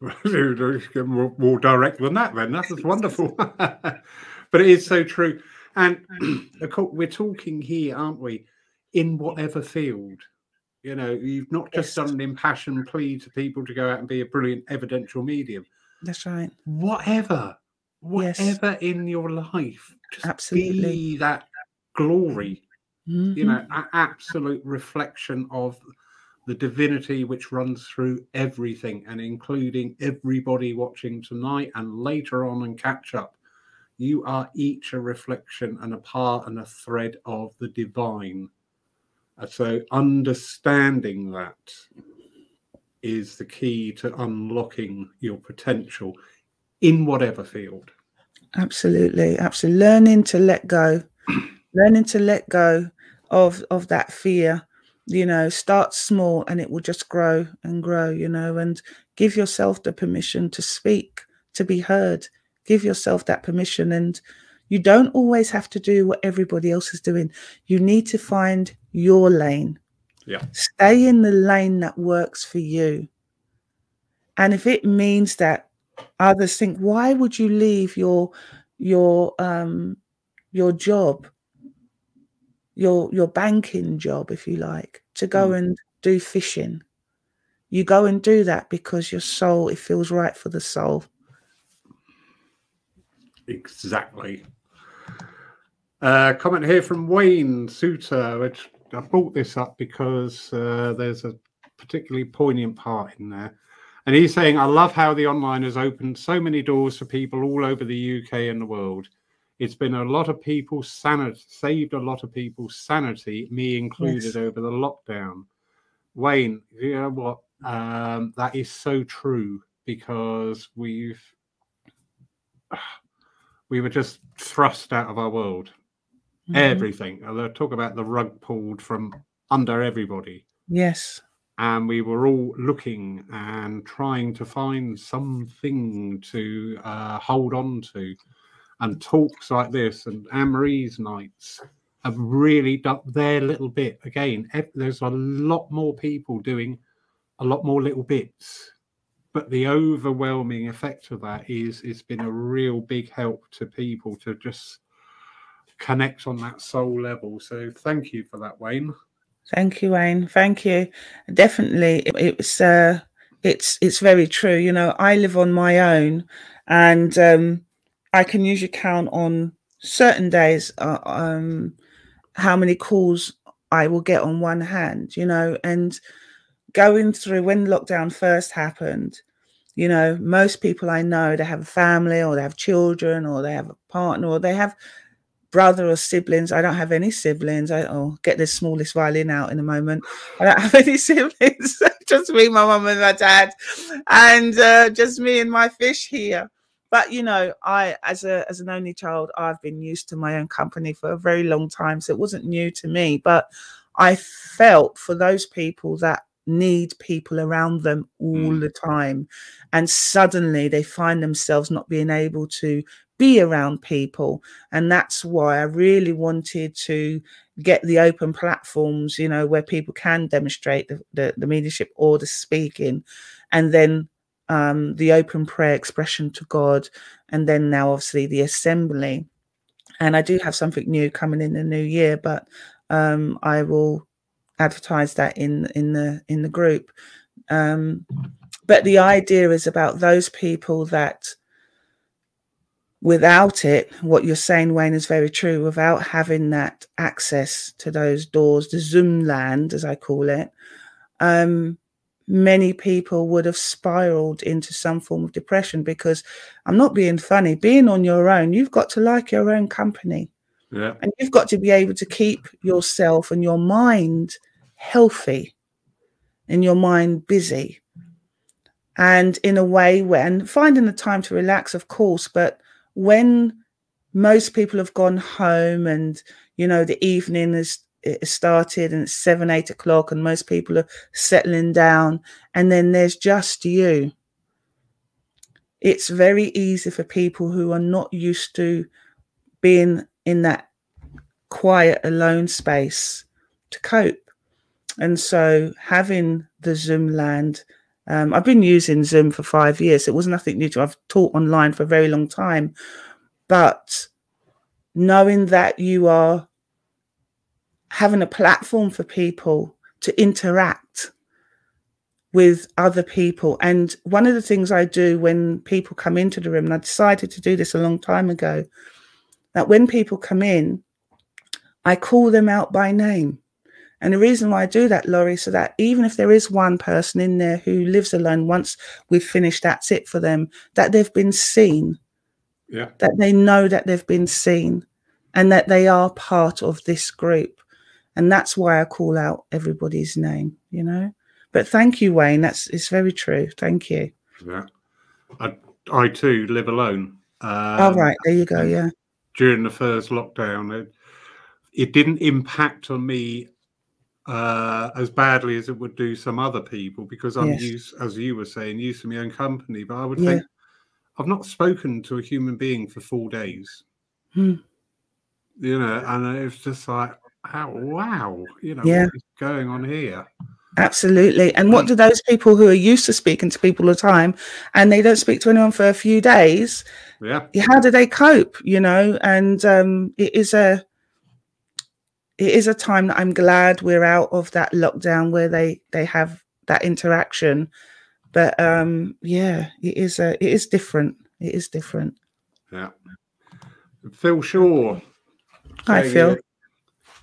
more, more direct than that, then. That's wonderful. but it is so true. And we're talking here, aren't we, in whatever field? You know, you've not just done an impassioned plea to people to go out and be a brilliant evidential medium. That's right. Whatever, whatever yes. in your life, just Absolutely. be that glory. Mm-hmm. You know, an absolute reflection of the divinity which runs through everything and including everybody watching tonight and later on and catch up. You are each a reflection and a part and a thread of the divine. So, understanding that is the key to unlocking your potential in whatever field. Absolutely, absolutely. Learning to let go, learning to let go of of that fear you know start small and it will just grow and grow you know and give yourself the permission to speak to be heard give yourself that permission and you don't always have to do what everybody else is doing you need to find your lane yeah stay in the lane that works for you and if it means that others think why would you leave your your um your job your your banking job, if you like, to go mm. and do fishing. You go and do that because your soul, it feels right for the soul. Exactly. Uh, comment here from Wayne Suter, which I brought this up because uh, there's a particularly poignant part in there. And he's saying, I love how the online has opened so many doors for people all over the UK and the world. It's been a lot of people's sanity, saved a lot of people's sanity, me included, yes. over the lockdown. Wayne, you know what? Um, that is so true because we've we were just thrust out of our world. Mm-hmm. Everything. They'll talk about the rug pulled from under everybody. Yes. And we were all looking and trying to find something to uh, hold on to and talks like this and Ann-Marie's nights have really done their little bit. Again, there's a lot more people doing a lot more little bits, but the overwhelming effect of that is it's been a real big help to people to just connect on that soul level. So thank you for that, Wayne. Thank you, Wayne. Thank you. Definitely, it, it's uh, it's it's very true. You know, I live on my own, and um, I can usually count on certain days uh, um, how many calls I will get on one hand, you know, and going through when lockdown first happened, you know, most people I know they have a family or they have children or they have a partner or they have brother or siblings. I don't have any siblings. I oh get the smallest violin out in a moment. I don't have any siblings. just me, my mum, and my dad, and uh, just me and my fish here. But you know, I as a as an only child, I've been used to my own company for a very long time, so it wasn't new to me. But I felt for those people that need people around them all mm. the time. And suddenly they find themselves not being able to be around people. And that's why i really wanted to get the open platforms you know where people can demonstrate the, the, the mediumship or the speaking. And then um, the open prayer expression to god. And then now obviously the assembly. And i do have something new coming in the new year but um, i will advertise that in in the in the group um, but the idea is about those people that without it, what you're saying, Wayne, is very true. Without having that access to those doors, the Zoom land, as I call it, um, many people would have spiraled into some form of depression because I'm not being funny. Being on your own, you've got to like your own company. Yeah. And you've got to be able to keep yourself and your mind healthy and your mind busy. And in a way, when finding the time to relax, of course, but when most people have gone home and you know the evening has started and it's seven eight o'clock and most people are settling down and then there's just you it's very easy for people who are not used to being in that quiet alone space to cope and so having the zoom land um, I've been using Zoom for five years. It was nothing new to. I've taught online for a very long time, but knowing that you are having a platform for people to interact with other people. And one of the things I do when people come into the room, and I decided to do this a long time ago, that when people come in, I call them out by name. And the reason why I do that, Laurie, so that even if there is one person in there who lives alone, once we've finished, that's it for them, that they've been seen. Yeah. That they know that they've been seen and that they are part of this group. And that's why I call out everybody's name, you know. But thank you, Wayne. That's it's very true. Thank you. Yeah. I I too live alone. Um, oh right, there you go. Yeah. During the first lockdown, it, it didn't impact on me uh, as badly as it would do some other people because I'm yes. used, as you were saying, used to my own company. But I would yeah. think I've not spoken to a human being for four days. Hmm. You know, and it's just like, oh, wow, you know, yeah. what is going on here? Absolutely. And what do those people who are used to speaking to people all the time and they don't speak to anyone for a few days? Yeah. How do they cope? You know, and um, it is a it is a time that I'm glad we're out of that lockdown where they they have that interaction. But um yeah, it is a it is different. It is different. Yeah. Phil Shaw. Hi, Phil.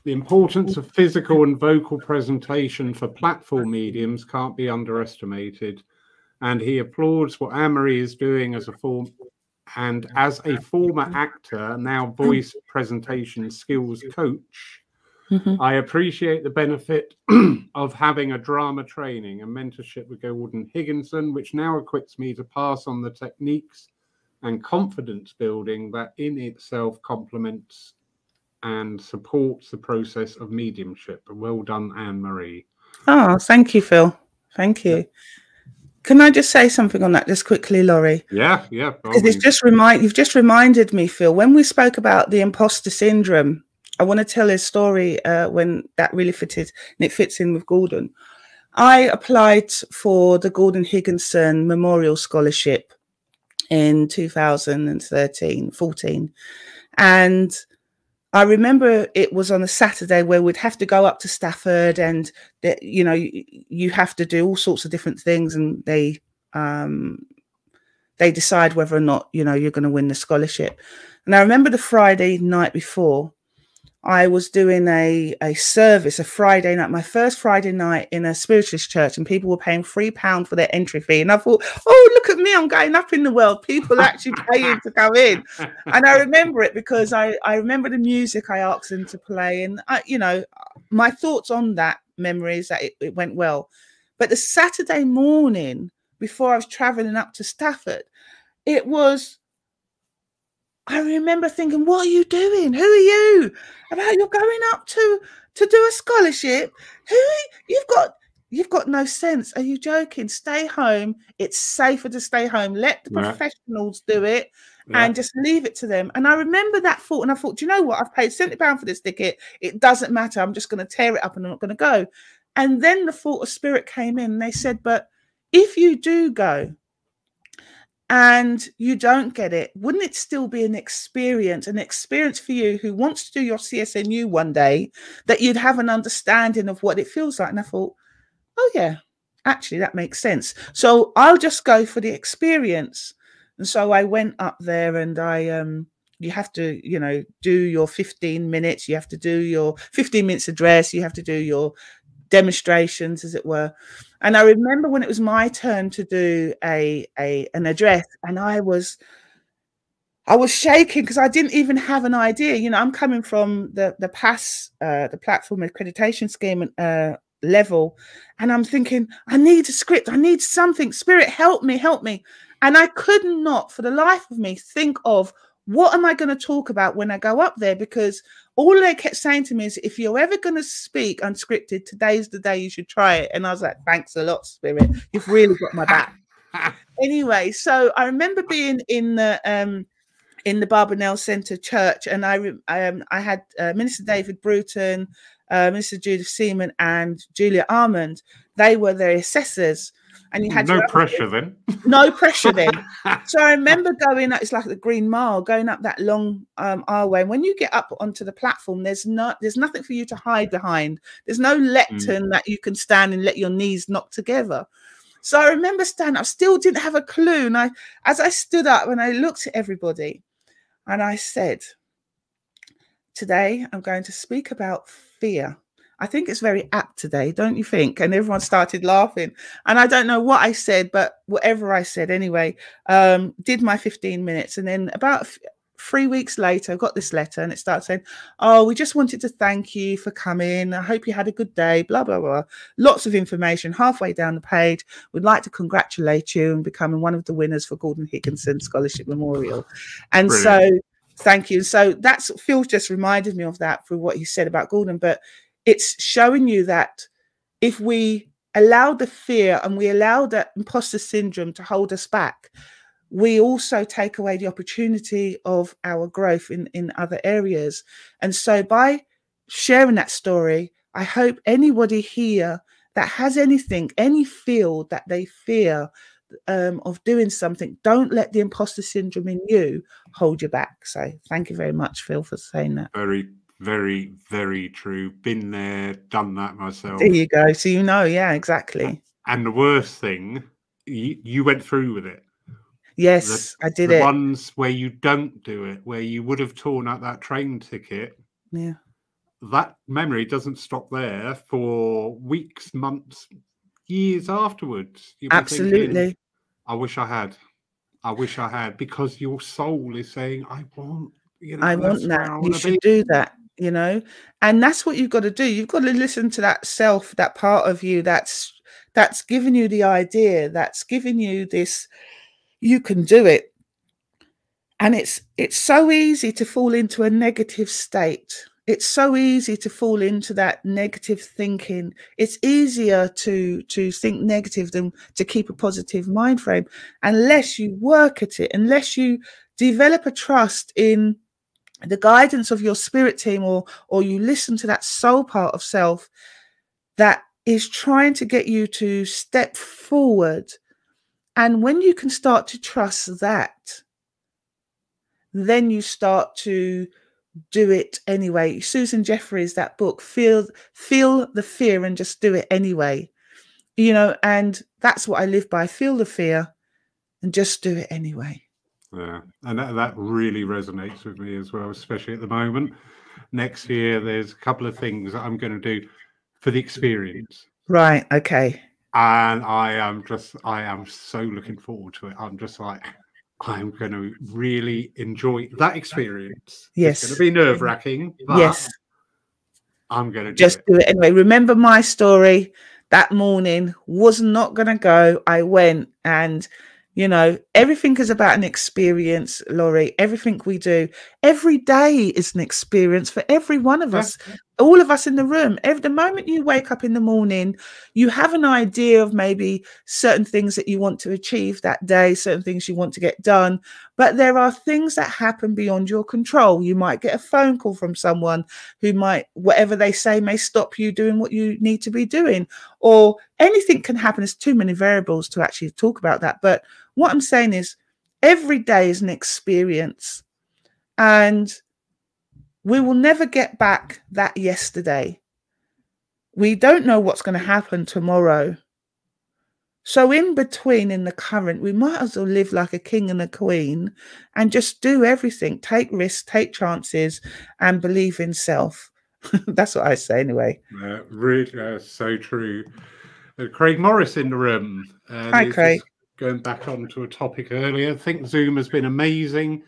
The importance of physical and vocal presentation for platform mediums can't be underestimated. And he applauds what Ann-Marie is doing as a form and as a former actor, now voice presentation skills coach, Mm-hmm. I appreciate the benefit of having a drama training and mentorship with Gordon Higginson, which now equips me to pass on the techniques and confidence building that in itself complements and supports the process of mediumship. Well done, Ann-Marie. Oh, thank you, Phil. Thank you. Can I just say something on that just quickly, Laurie? Yeah, yeah. Because it's just remind you've just reminded me, Phil, when we spoke about the imposter syndrome I want to tell a story uh, when that really fitted and it fits in with Gordon. I applied for the Gordon Higginson Memorial Scholarship in 2013, 14. And I remember it was on a Saturday where we'd have to go up to Stafford and, you know, you, you have to do all sorts of different things and they, um, they decide whether or not, you know, you're going to win the scholarship. And I remember the Friday night before, I was doing a, a service, a Friday night, my first Friday night in a spiritualist church, and people were paying three pounds for their entry fee. And I thought, oh, look at me, I'm going up in the world. People actually paying to come in. And I remember it because I, I remember the music I asked them to play. And I, you know, my thoughts on that memory is that it, it went well. But the Saturday morning before I was traveling up to Stafford, it was I remember thinking, what are you doing? Who are you? About you're going up to to do a scholarship? Who you've got you've got no sense. Are you joking? Stay home. It's safer to stay home. Let the yeah. professionals do it yeah. and just leave it to them. And I remember that thought, and I thought, do you know what? I've paid 70 pounds for this ticket. It doesn't matter. I'm just going to tear it up and I'm not going to go. And then the thought of spirit came in and they said, but if you do go, and you don't get it, wouldn't it still be an experience, an experience for you who wants to do your CSNU one day, that you'd have an understanding of what it feels like? And I thought, oh, yeah, actually, that makes sense. So I'll just go for the experience. And so I went up there and I, um, you have to, you know, do your 15 minutes, you have to do your 15 minutes address, you have to do your demonstrations, as it were. And I remember when it was my turn to do a, a an address, and I was I was shaking because I didn't even have an idea. You know, I'm coming from the the PASS, uh, the platform accreditation scheme uh, level, and I'm thinking, I need a script, I need something. Spirit, help me, help me. And I could not, for the life of me, think of what am I going to talk about when I go up there? Because all they kept saying to me is, if you're ever going to speak unscripted, today's the day you should try it. And I was like, thanks a lot, Spirit. You've really got my back. anyway, so I remember being in the um in the Barbanell Centre Church, and I um I had uh, Minister David Bruton, uh, Minister Judith Seaman, and Julia Armand. They were the assessors and you had no pressure then. No pressure then. so I remember going up. It's like the Green Mile, going up that long um, aisleway. And when you get up onto the platform, there's not there's nothing for you to hide behind. There's no lectern mm. that you can stand and let your knees knock together. So I remember standing. I still didn't have a clue. And I, as I stood up and I looked at everybody, and I said, "Today I'm going to speak about fear." I think it's very apt today, don't you think? And everyone started laughing. And I don't know what I said, but whatever I said anyway, um, did my 15 minutes. And then about three weeks later, I got this letter and it starts saying, Oh, we just wanted to thank you for coming. I hope you had a good day, blah, blah, blah. Lots of information halfway down the page. We'd like to congratulate you on becoming one of the winners for Gordon Higginson Scholarship Memorial. And Brilliant. so, thank you. So that's Phil just reminded me of that for what he said about Gordon. But it's showing you that if we allow the fear and we allow that imposter syndrome to hold us back, we also take away the opportunity of our growth in, in other areas. And so by sharing that story, I hope anybody here that has anything, any field that they fear um, of doing something, don't let the imposter syndrome in you hold you back. So thank you very much, Phil, for saying that. Very very, very true. Been there, done that myself. There you go. So you know, yeah, exactly. And the worst thing, you, you went through with it. Yes, the, I did the it. Ones where you don't do it, where you would have torn out that train ticket. Yeah. That memory doesn't stop there for weeks, months, years afterwards. Absolutely. Thinking, I wish I had. I wish I had because your soul is saying, I want you know, I want that. You should be. do that you know? And that's what you've got to do. You've got to listen to that self that part of you that's that's giving you the idea that's giving you this you can do it. And it's it's so easy to fall into a negative state. It's so easy to fall into that negative thinking. It's easier to to think negative than to keep a positive mind frame unless you work at it unless you develop a trust in the guidance of your spirit team or or you listen to that soul part of self that is trying to get you to step forward. And when you can start to trust that then you start to do it anyway. Susan jeffers that book feel feel the fear and just do it anyway. You know and that's what i live by feel the fear and just do it anyway yeah, and that, that really resonates with me as well, especially at the moment. next year, there's a couple of things that I'm going to do for the experience. Right. Okay. And I am just, I am so looking forward to it. I'm just like, I'm going to really enjoy that experience. Yes. It's going to be nerve wracking. Yes. I'm going to just do it anyway. Remember my story that morning was not going to go. I went and you know, everything is about an experience, Laurie. Everything we do, every day is an experience for every one of us, all of us in the room. Every the moment you wake up in the morning, you have an idea of maybe certain things that you want to achieve that day, certain things you want to get done. But there are things that happen beyond your control. You might get a phone call from someone who might, whatever they say, may stop you doing what you need to be doing, or anything can happen. There's too many variables to actually talk about that. But what I'm saying is, every day is an experience. And we will never get back that yesterday. We don't know what's going to happen tomorrow. So, in between, in the current, we might as well live like a king and a queen and just do everything take risks, take chances, and believe in self. That's what I say, anyway. Uh, really, uh, so true. Uh, Craig Morris in the room. Hi, Craig going back onto a topic earlier, I think Zoom has been amazing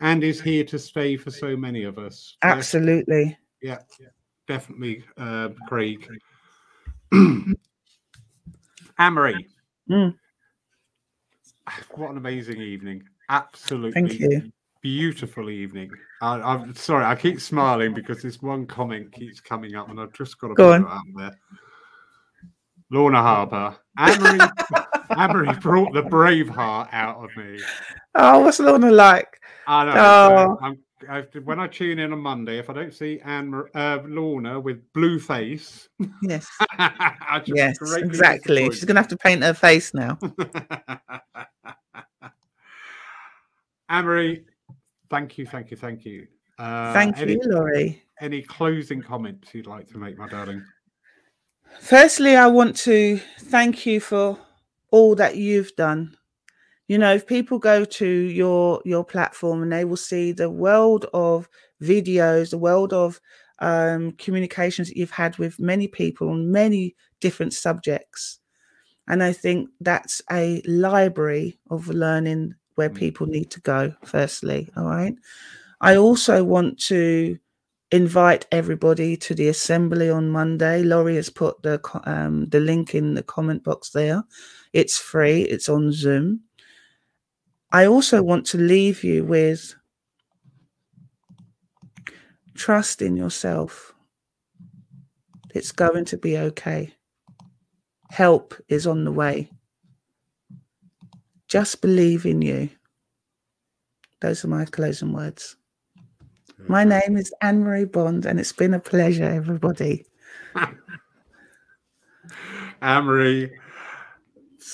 and is here to stay for so many of us. Absolutely. Yeah, yeah definitely, uh, Craig. Amory. Mm. What an amazing evening. Absolutely. Thank you. Beautiful evening. I, am sorry, I keep smiling because this one comment keeps coming up and I've just got to Go put on. it out there. Lorna Harper. Amory, Amory brought the brave heart out of me. Oh, what's Lorna like? I know. Oh. I, when I tune in on Monday, if I don't see Anne uh, Lorna with blue face, yes, yes, exactly. She's going to have to paint her face now. Amory, thank you, thank you, thank you. Uh, thank any, you, Laurie. Any closing comments you'd like to make, my darling? Firstly, I want to thank you for all that you've done. You know, if people go to your your platform and they will see the world of videos, the world of um, communications that you've had with many people on many different subjects, and I think that's a library of learning where mm. people need to go. Firstly, all right. I also want to invite everybody to the assembly on Monday. Laurie has put the um, the link in the comment box there. It's free. It's on Zoom. I also want to leave you with trust in yourself. It's going to be okay. Help is on the way. Just believe in you. Those are my closing words. My mm. name is Ann-Marie Bond, and it's been a pleasure, everybody. Ann-Marie,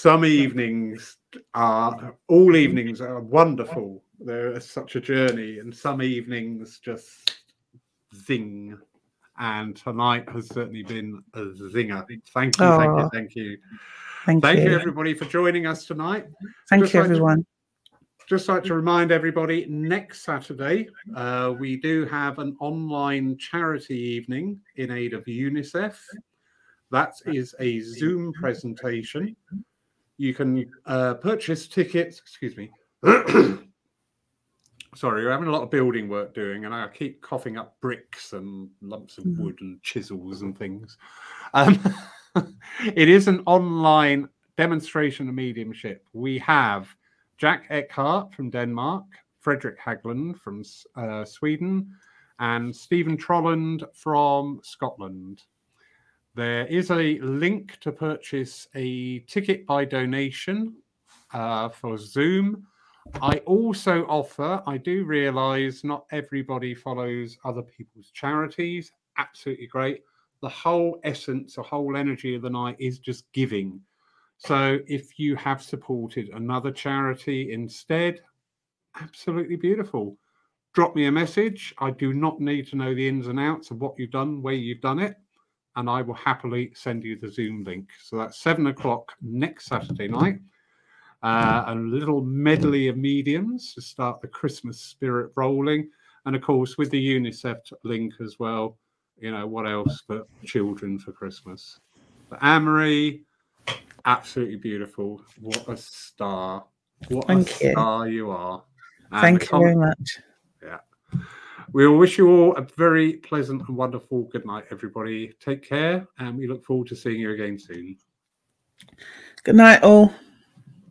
some evenings are all evenings are wonderful. They're such a journey, and some evenings just zing. And tonight has certainly been a zinger. Thank you, oh, thank you, thank you. Thank, thank you. you, everybody, for joining us tonight. Thank just you, like everyone. To, just like to remind everybody, next Saturday, uh, we do have an online charity evening in aid of UNICEF. That is a Zoom presentation. You can uh, purchase tickets, excuse me. Sorry, we're having a lot of building work doing, and I keep coughing up bricks and lumps of mm-hmm. wood and chisels and things. Um, it is an online demonstration of mediumship. We have Jack Eckhart from Denmark, Frederick Hagland from uh, Sweden, and Stephen Trolland from Scotland. There is a link to purchase a ticket by donation uh, for Zoom. I also offer, I do realize not everybody follows other people's charities. Absolutely great. The whole essence, the whole energy of the night is just giving. So if you have supported another charity instead, absolutely beautiful. Drop me a message. I do not need to know the ins and outs of what you've done, where you've done it, and I will happily send you the Zoom link. So that's seven o'clock next Saturday night. Uh, a little medley of mediums to start the Christmas spirit rolling. And of course, with the UNICEF link as well, you know, what else but children for Christmas? But Ann-Marie, absolutely beautiful. What a star. What Thank a you. star you are. And Thank you very much. We will wish you all a very pleasant and wonderful good night, everybody. Take care, and we look forward to seeing you again soon. Good night, all.